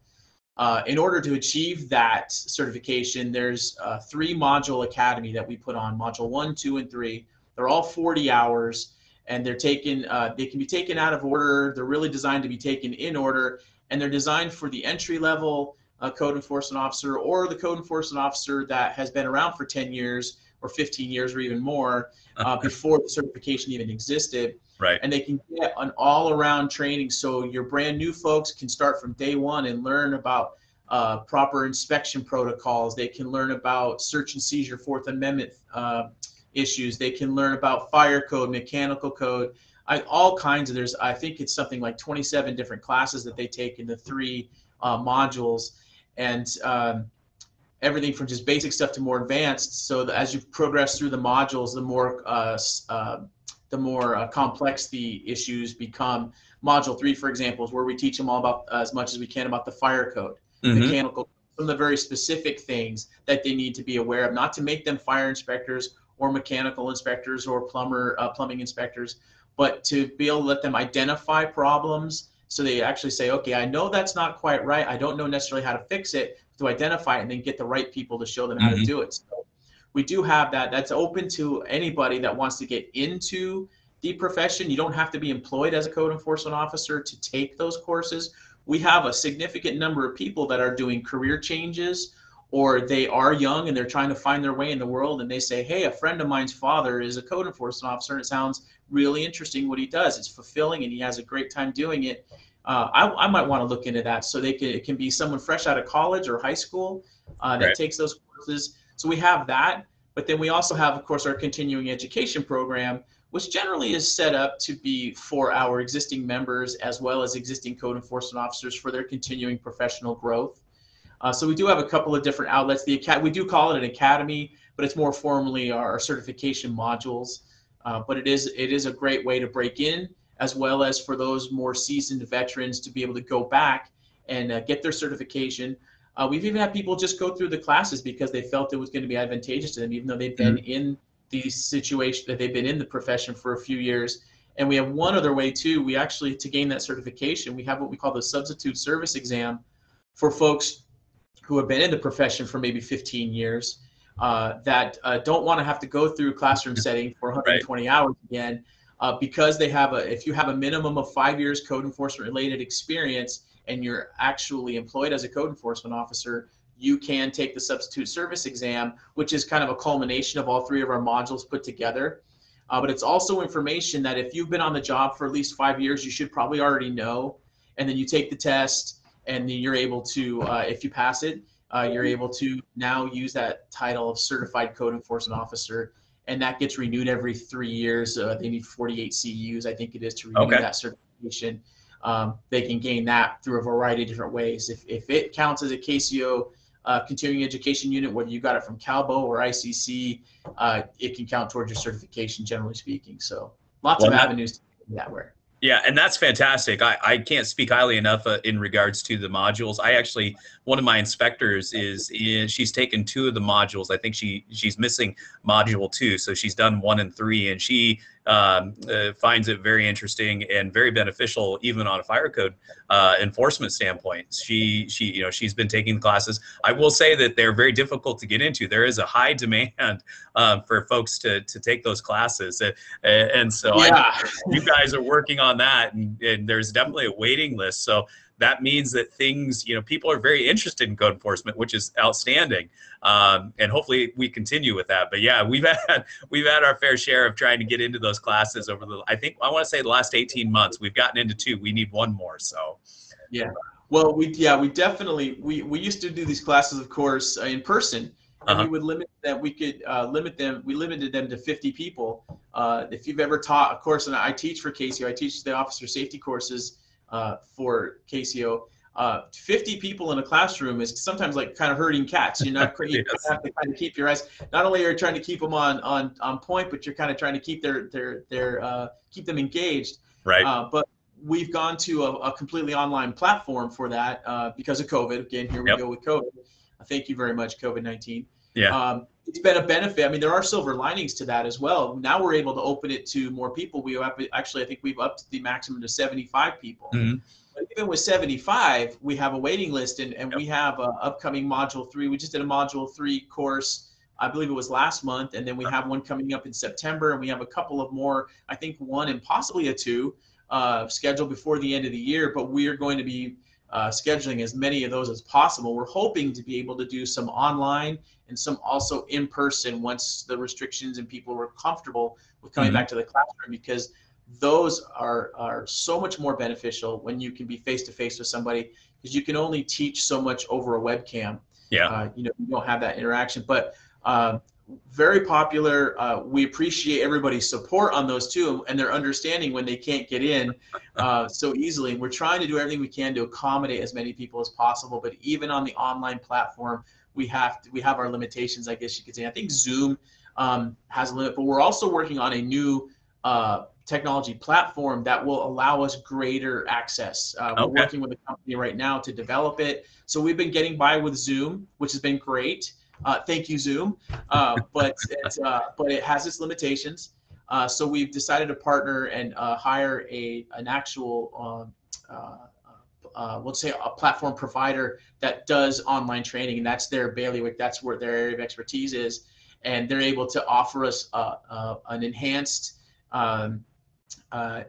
Uh, in order to achieve that certification, there's a three module academy that we put on module one, two, and three. They're all 40 hours and they're taken, uh, they can be taken out of order. They're really designed to be taken in order and they're designed for the entry level uh, code enforcement officer or the code enforcement officer that has been around for 10 years or 15 years or even more uh, before the certification even existed. Right. And they can get an all around training. So your brand new folks can start from day one and learn about uh, proper inspection protocols. They can learn about search and seizure, Fourth Amendment uh, issues. They can learn about fire code, mechanical code, I, all kinds of. There's, I think it's something like 27 different classes that they take in the three uh, modules, and um, everything from just basic stuff to more advanced. So as you progress through the modules, the more uh, uh, the more uh, complex the issues become. Module three, for example, is where we teach them all about uh, as much as we can about the fire code, mm-hmm. mechanical, some of the very specific things that they need to be aware of, not to make them fire inspectors or mechanical inspectors or plumber uh, plumbing inspectors, but to be able to let them identify problems so they actually say, okay, I know that's not quite right. I don't know necessarily how to fix it, to identify it and then get the right people to show them how mm-hmm. to do it. So we do have that. That's open to anybody that wants to get into the profession. You don't have to be employed as a code enforcement officer to take those courses. We have a significant number of people that are doing career changes or they are young and they're trying to find their way in the world and they say, hey, a friend of mine's father is a code enforcement officer and it sounds really interesting what he does. It's fulfilling and he has a great time doing it. Uh, I, I, might want to look into that. So they can, it can be someone fresh out of college or high school uh, that right. takes those courses. So we have that, but then we also have, of course, our continuing education program, which generally is set up to be for our existing members as well as existing code enforcement officers for their continuing professional growth. Uh, so we do have a couple of different outlets. The we do call it an academy, but it's more formally our, certification modules. Uh, but it is it is a great way to break in, as well as for those more seasoned veterans to be able to go back and uh, get their certification. Uh, we've even had people just go through the classes because they felt it was going to be advantageous to them, even though they've been mm-hmm. in the situation that they've been in the profession for a few years. And we have one other way too. We actually to gain that certification, we have what we call the substitute service exam for folks who have been in the profession for maybe 15 years uh, that uh, don't want to have to go through classroom setting for 120 right. hours again uh, because they have a if you have a minimum of five years code enforcement related experience and you're actually employed as a code enforcement officer you can take the substitute service exam which is kind of a culmination of all three of our modules put together. Uh, but it's also information that if you've been on the job for at least five years you should probably already know. And then you take the test and then you're able to, uh, if you pass it, uh, you're able to now use that title of certified code enforcement officer, and that gets renewed every three years. Uh, they need 48 CUs, I think it is, to renew okay. that certification. Um, they can gain that through a variety of different ways. If, if it counts as a CACEO uh, continuing education unit, whether you got it from CalBO or ICC, uh, it can count towards your certification, generally speaking. So lots well, of avenues to that way. Yeah, and that's fantastic. I, I can't speak highly enough uh, in regards to the modules. I actually, one of my inspectors is, is she's taken two of the modules. I think she she's missing module two, so she's done one and three, and she um, uh, finds it very interesting and very beneficial, even on a fire code uh, enforcement standpoint. She she you know she's been taking classes. I will say that they're very difficult to get into. There is a high demand um, for folks to to take those classes, uh, and so yeah. I, you guys are working on that, and, and there's definitely a waiting list. So that means that things, you know, people are very interested in code enforcement, which is outstanding. Um, and hopefully we continue with that. But yeah, we've had we've had our fair share of trying to get into those classes over the. I think I want to say the last 18 months. We've gotten into two. We need one more. So. Yeah. Well, we yeah we definitely we we used to do these classes, of course, uh, in person. And uh-huh. we would limit that we could uh, limit them we limited them to 50 people uh, if you've ever taught a course and i teach for CACEO i teach the officer safety courses uh, for CACEO. Uh, 50 people in a classroom is sometimes like kind of herding cats. You're not you yes. have to kind of keep your eyes. Not only are you trying to keep them on on on point, but you're kind of trying to keep their their their uh, keep them engaged. Right. Uh, but we've gone to a, a, completely online platform for that uh, because of COVID. Again, here we yep. go with COVID. Thank you very much, COVID 19. Yeah. Um, it's been a benefit. I mean, there are silver linings to that as well. Now we're able to open it to more people. We have, actually, I think we've upped the maximum to 75 people. Mm-hmm. But even with 75, we have a waiting list, and, and yep. we have a upcoming module three. We just did a module three course. I believe it was last month, and then we have one coming up in September, and we have a couple of more. I think one and possibly a two uh, scheduled before the end of the year. But we are going to be uh, scheduling as many of those as possible. We're hoping to be able to do some online and some also in person once the restrictions and people were comfortable with coming mm-hmm. back to the classroom because those are are so much more beneficial when you can be face to face with somebody because you can only teach so much over a webcam. Yeah. Uh, you know, you don't have that interaction, but uh, very popular. Uh, we appreciate everybody's support on those too and their understanding when they can't get in uh, so easily. we're trying to do everything we can to accommodate as many people as possible. But even on the online platform, we have to, we have our limitations, I guess you could say. I think Zoom um, has a limit, but we're also working on a new uh, technology platform that will allow us greater access. Uh, we're working with a company right now to develop it. So we've been getting by with Zoom, which has been great. Uh, thank you, Zoom. Uh, but it, uh, but it has its limitations. Uh, so we've decided to partner and uh, hire a an actual um, uh, let's say a platform provider that does online training, and that's their bailiwick. That's where their area of expertise is, and they're able to offer us an enhanced um,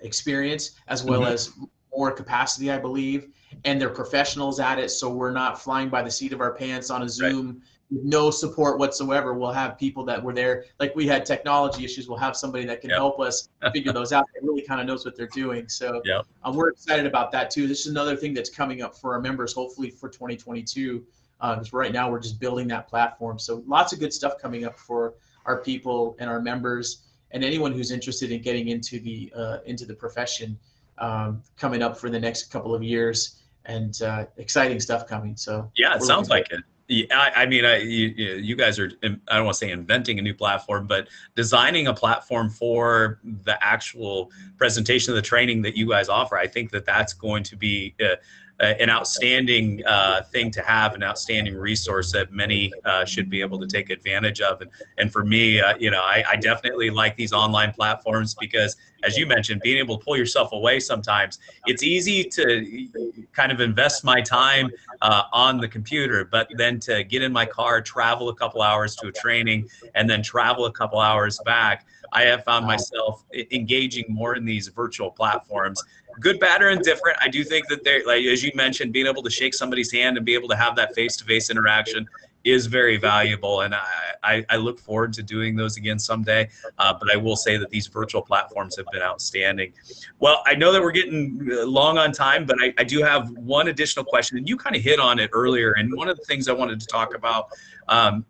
experience as well mm-hmm. as more capacity, I believe. And they're professionals at it, so we're not flying by the seat of our pants on a Zoom. No support whatsoever. We'll have people that were there, like we had technology issues. We'll have somebody that can yep. help us figure those out. That really kind of knows what they're doing. So yep. um, we're excited about that too. This is another thing that's coming up for our members, hopefully for 2022. Because uh, right now we're just building that platform. So lots of good stuff coming up for our people and our members and anyone who's interested in getting into the uh, into the profession um, coming up for the next couple of years and uh, exciting stuff coming. So yeah, it sounds like it. Yeah, I, I mean, I, you, you, guys are, I don't want to say inventing a new platform, but designing a platform for the actual presentation of the training that you guys offer. I think that that's going to be uh, an outstanding uh, thing to have, an outstanding resource that many uh, should be able to take advantage of. And, and for me, uh, you know, I, I, definitely like these online platforms because, as you mentioned, being able to pull yourself away sometimes, it's easy to kind of invest my time uh, on the computer, but then to get in my car, travel a couple hours to a training, and then travel a couple hours back. I have found myself engaging more in these virtual platforms good, bad, or indifferent. I do think that they're like as you mentioned, being able to shake somebody's hand and be able to have that face-to-face interaction is very valuable, and I, I, I look forward to doing those again someday. Uh, but I will say that these virtual platforms have been outstanding. Well, I know that we're getting long on time, but I, I do have one additional question, and you kind of hit on it earlier. And one of the things I wanted to talk about um,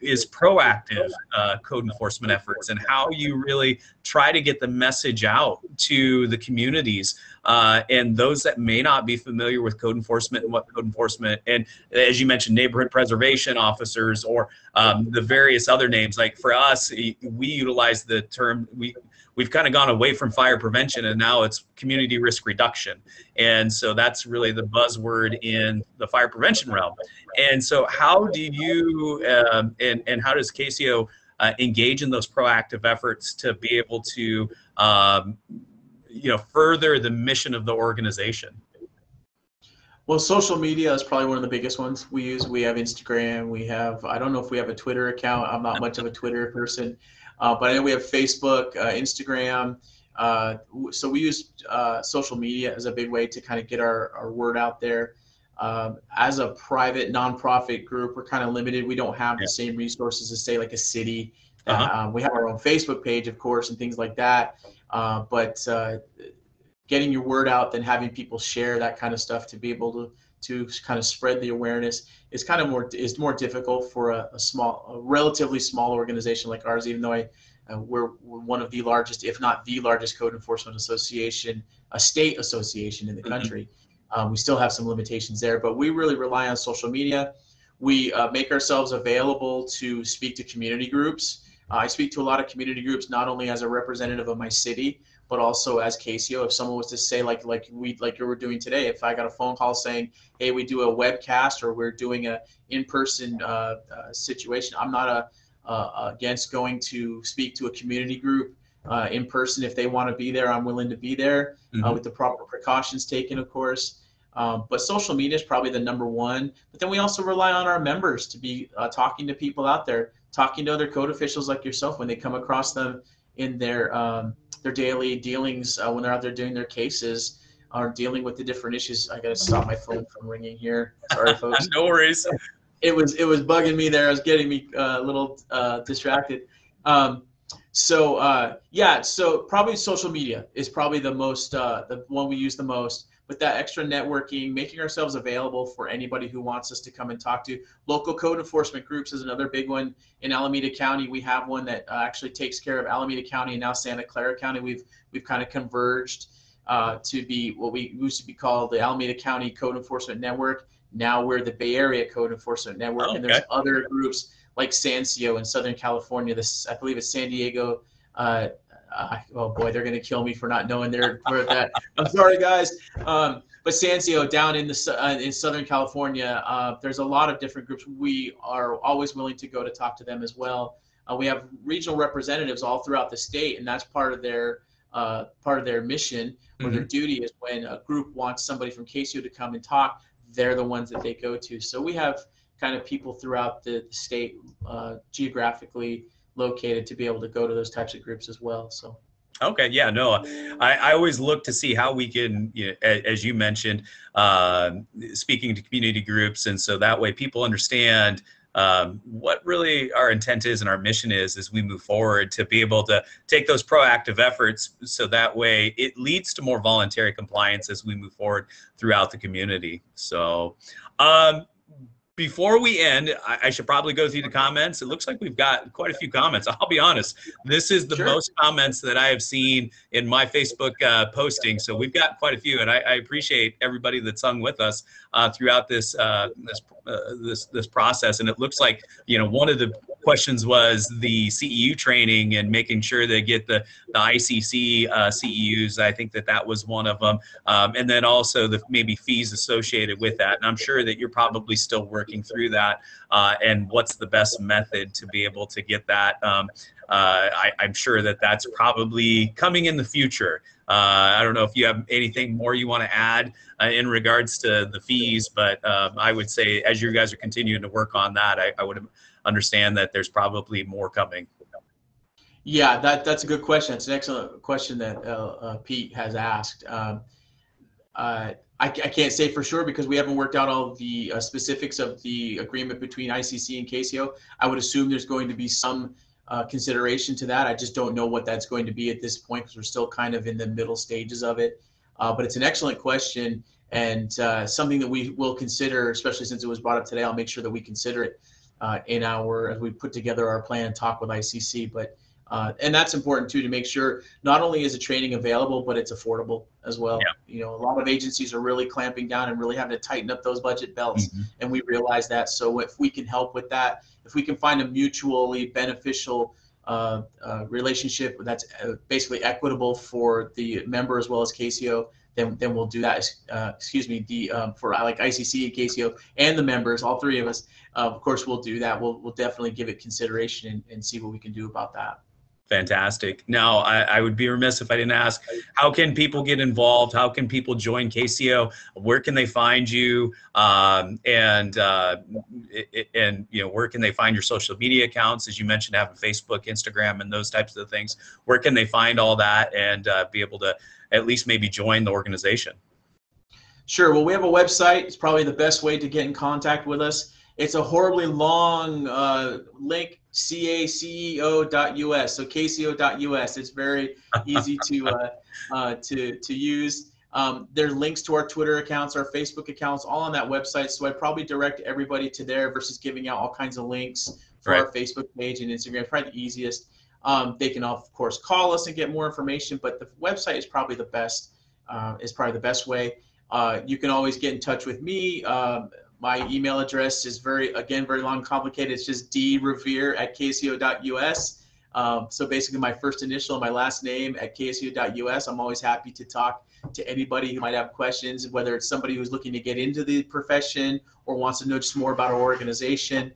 is proactive uh, code enforcement efforts and how you really try to get the message out to the communities uh, and those that may not be familiar with code enforcement and what code enforcement and as you mentioned neighborhood preservation officers or um, the various other names like for us we utilize the term we we've kind of gone away from fire prevention and now it's community risk reduction. And so that's really the buzzword in the fire prevention realm. And so how do you um, and, and how does CACEO uh, engage in those proactive efforts to be able to um, you know further the mission of the organization? Well social media is probably one of the biggest ones we use. We have instagram we have i don't know if we have a twitter account. I'm not much of a twitter person. Uh, but i know we have facebook uh, instagram. Uh, so we use uh, social media as a big way to kind of get our, our word out there. Um, as a private nonprofit group we're kind of limited. We don't have yeah. the same resources as say like a city uh-huh. um, we have our own facebook page of course and things like that uh, but uh, getting your word out, then having people share that kind of stuff to be able to to kind of spread the awareness is kind of more is more difficult for a, a small, a relatively small organization like ours. Even though I uh, we're, we're, one of the largest, if not the largest, code enforcement association, a state association in the mm-hmm. country. Um, we still have some limitations there, but we really rely on social media. We uh, make ourselves available to speak to community groups. Uh, I speak to a lot of community groups, not only as a representative of my city, but also as CACEO, if someone was to say like like we like you were doing today, if I got a phone call saying, hey, we do a webcast or we're doing a in-person uh, uh, situation, I'm not a uh, against going to speak to a community group uh, in person if they want to be there. I'm willing to be there uh, mm-hmm. with the proper precautions taken, of course. Um, but social media is probably the number one. But then we also rely on our members to be uh, talking to people out there, talking to other code officials like yourself when they come across them in their um, their daily dealings uh, when they're out there doing their cases or dealing with the different issues. I gotta stop my phone from ringing here. Sorry, folks. no worries. It was it was bugging me there. It was getting me uh, a little uh, distracted. Um, so uh, yeah, so probably social media is probably the most uh, the one we use the most. But that extra networking, making ourselves available for anybody who wants us to come and talk to. Local code enforcement groups is another big one in Alameda County. We have one that uh, actually takes care of Alameda County and now Santa Clara County. We've we've kind of converged uh, to be what we used to be called the Alameda County Code Enforcement Network. Now we're the Bay Area Code Enforcement Network, oh, okay. and there's other groups like Sancio in Southern California. This I believe it's San Diego. Uh, uh, oh boy, they're gonna kill me for not knowing their where that. I'm sorry, guys. Um, but Sancio down in the uh, in Southern California, uh, there's a lot of different groups. We are always willing to go to talk to them as well. Uh, we have regional representatives all throughout the state, and that's part of their uh, part of their mission or mm-hmm. their duty is when a group wants somebody from CACEO to come and talk, they're the ones that they go to. So we have kind of people throughout the, the state uh, geographically located to be able to go to those types of groups as well. So. Okay, yeah, no, I, I always look to see how we can, you know, as you mentioned, uh, speaking to community groups, and so that way people understand um, what really our intent is and our mission is as we move forward to be able to take those proactive efforts so that way it leads to more voluntary compliance as we move forward throughout the community. So, um, before we end, I, I, should probably go through the comments. It looks like we've got quite a few comments. I'll be honest, this is the sure. most comments that I have seen in my Facebook uh, posting. So we've got quite a few, and I, I appreciate everybody that's hung with us uh, throughout this uh, this uh, this this process. And it looks like you know one of the questions was the CEU training and making sure they get the, the ICC uh, CEUs. I think that that was one of them. Um, and then also the maybe fees associated with that. And I'm sure that you're probably still working through that uh, and what's the best method to be able to get that. Um, uh, I, am sure that that's probably coming in the future. Uh, I don't know if you have anything more you want to add uh, in regards to the fees, but um, I would say as you guys are continuing to work on that, I, I would understand that there's probably more coming. Yeah, that that's a good question. It's an excellent question that uh, uh, Pete has asked. Um, uh, I, I, can't say for sure because we haven't worked out all the uh, specifics of the agreement between ICC and CACEO. I would assume there's going to be some uh, consideration to that. I just don't know what that's going to be at this point because we're still kind of in the middle stages of it. Uh, but it's an excellent question and something that we will consider, especially since it was brought up today. I'll make sure that we consider it uh, in our as we put together our plan and talk with ICC. But uh, and that's important too to make sure not only is the training available, but it's affordable as well. Yeah. You know, a lot of agencies are really clamping down and really having to tighten up those budget belts, mm-hmm. and we realize that. So if we can help with that, if we can find a mutually beneficial uh, uh, relationship that's uh, basically equitable for the member as well as CACEO, then then we'll do that. Uh, excuse me, the um, for like ICC and CACEO and the members, all three of us. Uh, of course, we'll do that. We'll we'll definitely give it consideration and, and see what we can do about that. Fantastic. Now, I, I, would be remiss if I didn't ask, how can people get involved? How can people join CACEO? Where can they find you? Um, and uh, and you know, where can they find your social media accounts? As you mentioned, having Facebook, Instagram, and those types of things. Where can they find all that and uh, be able to at least maybe join the organization? Sure. Well, we have a website. It's probably the best way to get in contact with us. It's a horribly long uh, link, caceo.us. So caceo.us. It's very easy to uh, uh, to to use. Um, there's links to our Twitter accounts, our Facebook accounts, all on that website. So I probably direct everybody to there versus giving out all kinds of links for right. our Facebook page and Instagram. Probably the easiest. Um, they can of course call us and get more information, but the website is probably the best. Uh, is probably the best way. Uh, you can always get in touch with me. Um, my email address is very again very long, complicated. It's just drevere at caceo.us. Um, so basically, my first initial and my last name at caceo.us. I'm always happy to talk to anybody who might have questions, whether it's somebody who's looking to get into the profession or wants to know just more about our organization.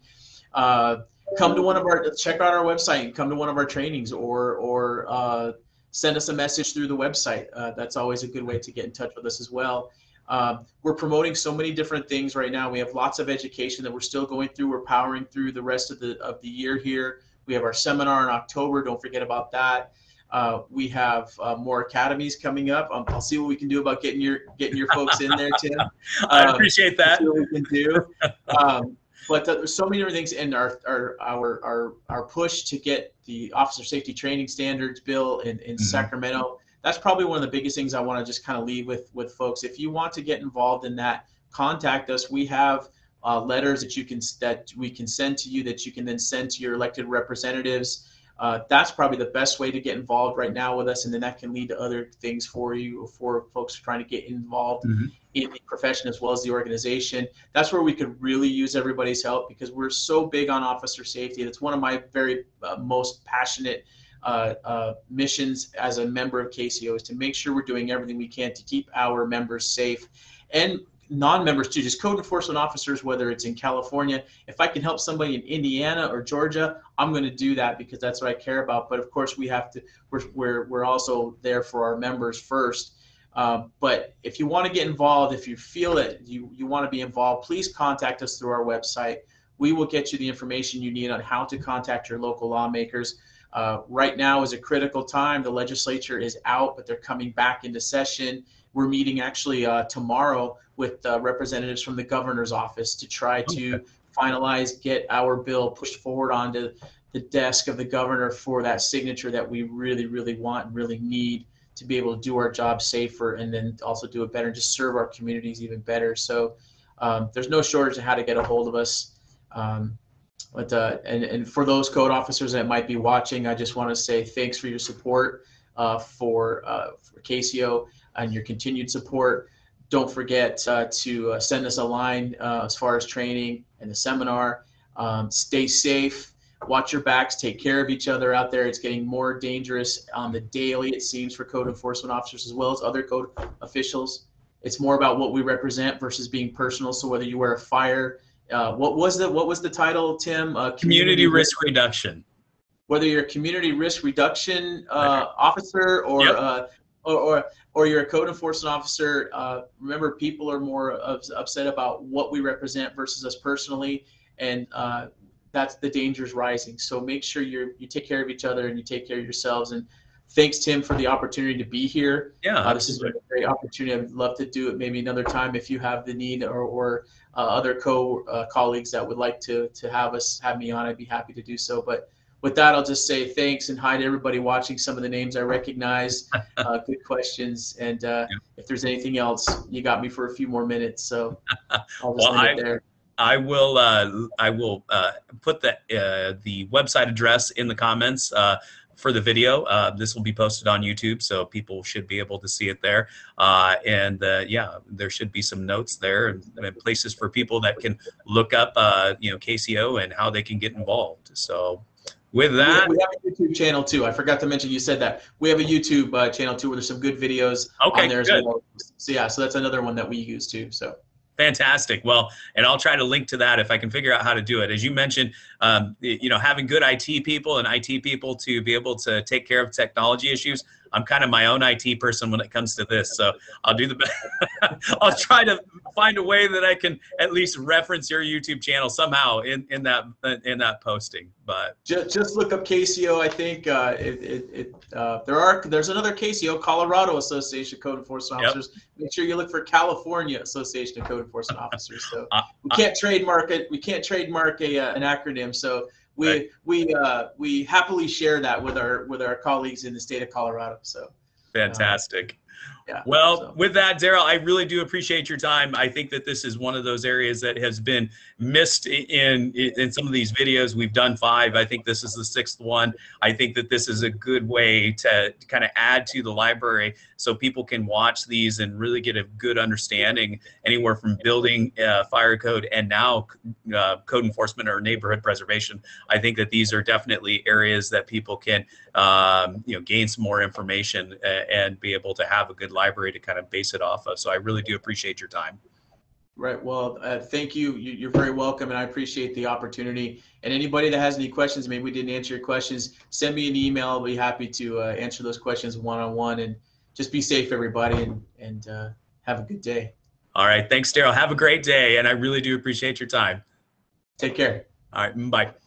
Uh, come to one of our check out our website, and come to one of our trainings, or or uh, send us a message through the website. Uh, that's always a good way to get in touch with us as well. Um, we're promoting so many different things right now. We have lots of education that we're still going through. We're powering through the rest of the of the year here. We have our seminar in October. Don't forget about that. Uh, we have uh, more academies coming up. Um, I'll see what we can do about getting your getting your folks in there, Tim. I um, appreciate that. See what we can do. Um, but there's so many different things, and our our our our, our push to get the officer safety training standards bill in, in mm-hmm. Sacramento that's probably one of the biggest things I want to just kind of leave with with folks. If you want to get involved in that, contact us. We have uh, letters that you can that we can send to you that you can then send to your elected representatives. Uh, that's probably the best way to get involved right now with us, and then that can lead to other things for you for folks trying to get involved mm-hmm. in the profession as well as the organization. That's where we could really use everybody's help because we're so big on officer safety. It's one of my very uh, most passionate uh, uh, missions as a member of CACEO is to make sure we're doing everything we can to keep our members safe and non-members too, just code enforcement officers, whether it's in California. If I can help somebody in Indiana or Georgia, I'm going to do that because that's what I care about. But of course, we have to. We're we're, we're also there for our members first. Uh, but if you want to get involved, if you feel that you you want to be involved, please contact us through our website. We will get you the information you need on how to contact your local lawmakers. Uh, right now is a critical time. The legislature is out, but they're coming back into session. We're meeting actually uh, tomorrow with uh, representatives from the governor's office to try to okay. finalize, get our bill pushed forward onto the desk of the governor for that signature that we really, really want and really need to be able to do our job safer and then also do it better and just serve our communities even better. So um, there's no shortage of how to get a hold of us. Um, but uh, and and for those code officers that might be watching, I just want to say thanks for your support uh, for uh, for CACEO and your continued support. Don't forget uh, to uh, send us a line uh, as far as training and the seminar. Um, stay safe. Watch your backs. Take care of each other out there. It's getting more dangerous on the daily, it seems, for code enforcement officers as well as other code officials. It's more about what we represent versus being personal. So whether you wear a fire uh, what was the what was the title, Tim? Uh, community, community risk, reduction. Whether you're a community risk reduction uh, officer or, yep. Uh, or, or or you're a code enforcement officer, uh, remember people are more upset about what we represent versus us personally, and uh, that's the dangers rising. So make sure you you take care of each other and you take care of yourselves. And thanks, Tim, for the opportunity to be here. Yeah, uh, this is a great opportunity. I'd love to do it maybe another time if you have the need or, or other co uh, colleagues that would like to to have us have me on. I'd be happy to do so. But with that, I'll just say thanks and hi to everybody watching. Some of the names I recognize. Uh, good questions. And uh, yeah. if there's anything else, you got me for a few more minutes. So I'll just well, I, there. I will. Uh, I will uh, put the uh, the website address in the comments. For the video. Uh, this will be posted on YouTube, so people should be able to see it there. Uh, and uh, yeah, there should be some notes there and, and places for people that can look up, uh, you know, CACEO and how they can get involved. So with that, we have a YouTube channel too. I forgot to mention you said that we have a YouTube uh, channel too, where there's some good videos okay, on there good. well. So yeah, so that's another one that we use too. So. Fantastic. Well, and I'll try to link to that if I can figure out how to do it. As you mentioned, um, you know, having good IT people and IT people to be able to take care of technology issues. I'm kind of my own IT person when it comes to this, so I'll do the best. I'll try to find a way that I can at least reference your YouTube channel somehow in, in that in that posting. But just, just look up CACEO. I think uh, it, it, it uh, there are there's another CACEO, Colorado Association of Code Enforcement Officers. Yep. Make sure you look for California Association of Code Enforcement Officers. So uh, we can't uh, trademark it. We can't trademark a uh, an acronym. So we right. we uh, we happily share that with our with our colleagues in the state of Colorado. So fantastic. Yeah. Well, so. with that, Daryl, I really do appreciate your time. I think that this is one of those areas that has been missed in in some of these videos. We've done five. I think this is the sixth one. I think that this is a good way to kind of add to the library so people can watch these and really get a good understanding anywhere from building, uh, fire code, and now uh, code enforcement or neighborhood preservation. I think that these are definitely areas that people can um, you know gain some more information uh, and be able to have a good library to kind of base it off of. So I really do appreciate your time. Right. Well, uh, thank you. you. You're very welcome, and I appreciate the opportunity. And anybody that has any questions, maybe we didn't answer your questions, send me an email. I'll be happy to uh, answer those questions one on one. And just be safe, everybody, and and uh, have a good day. All right. Thanks, Daryl. Have a great day, and I really do appreciate your time. Take care. All right. Bye.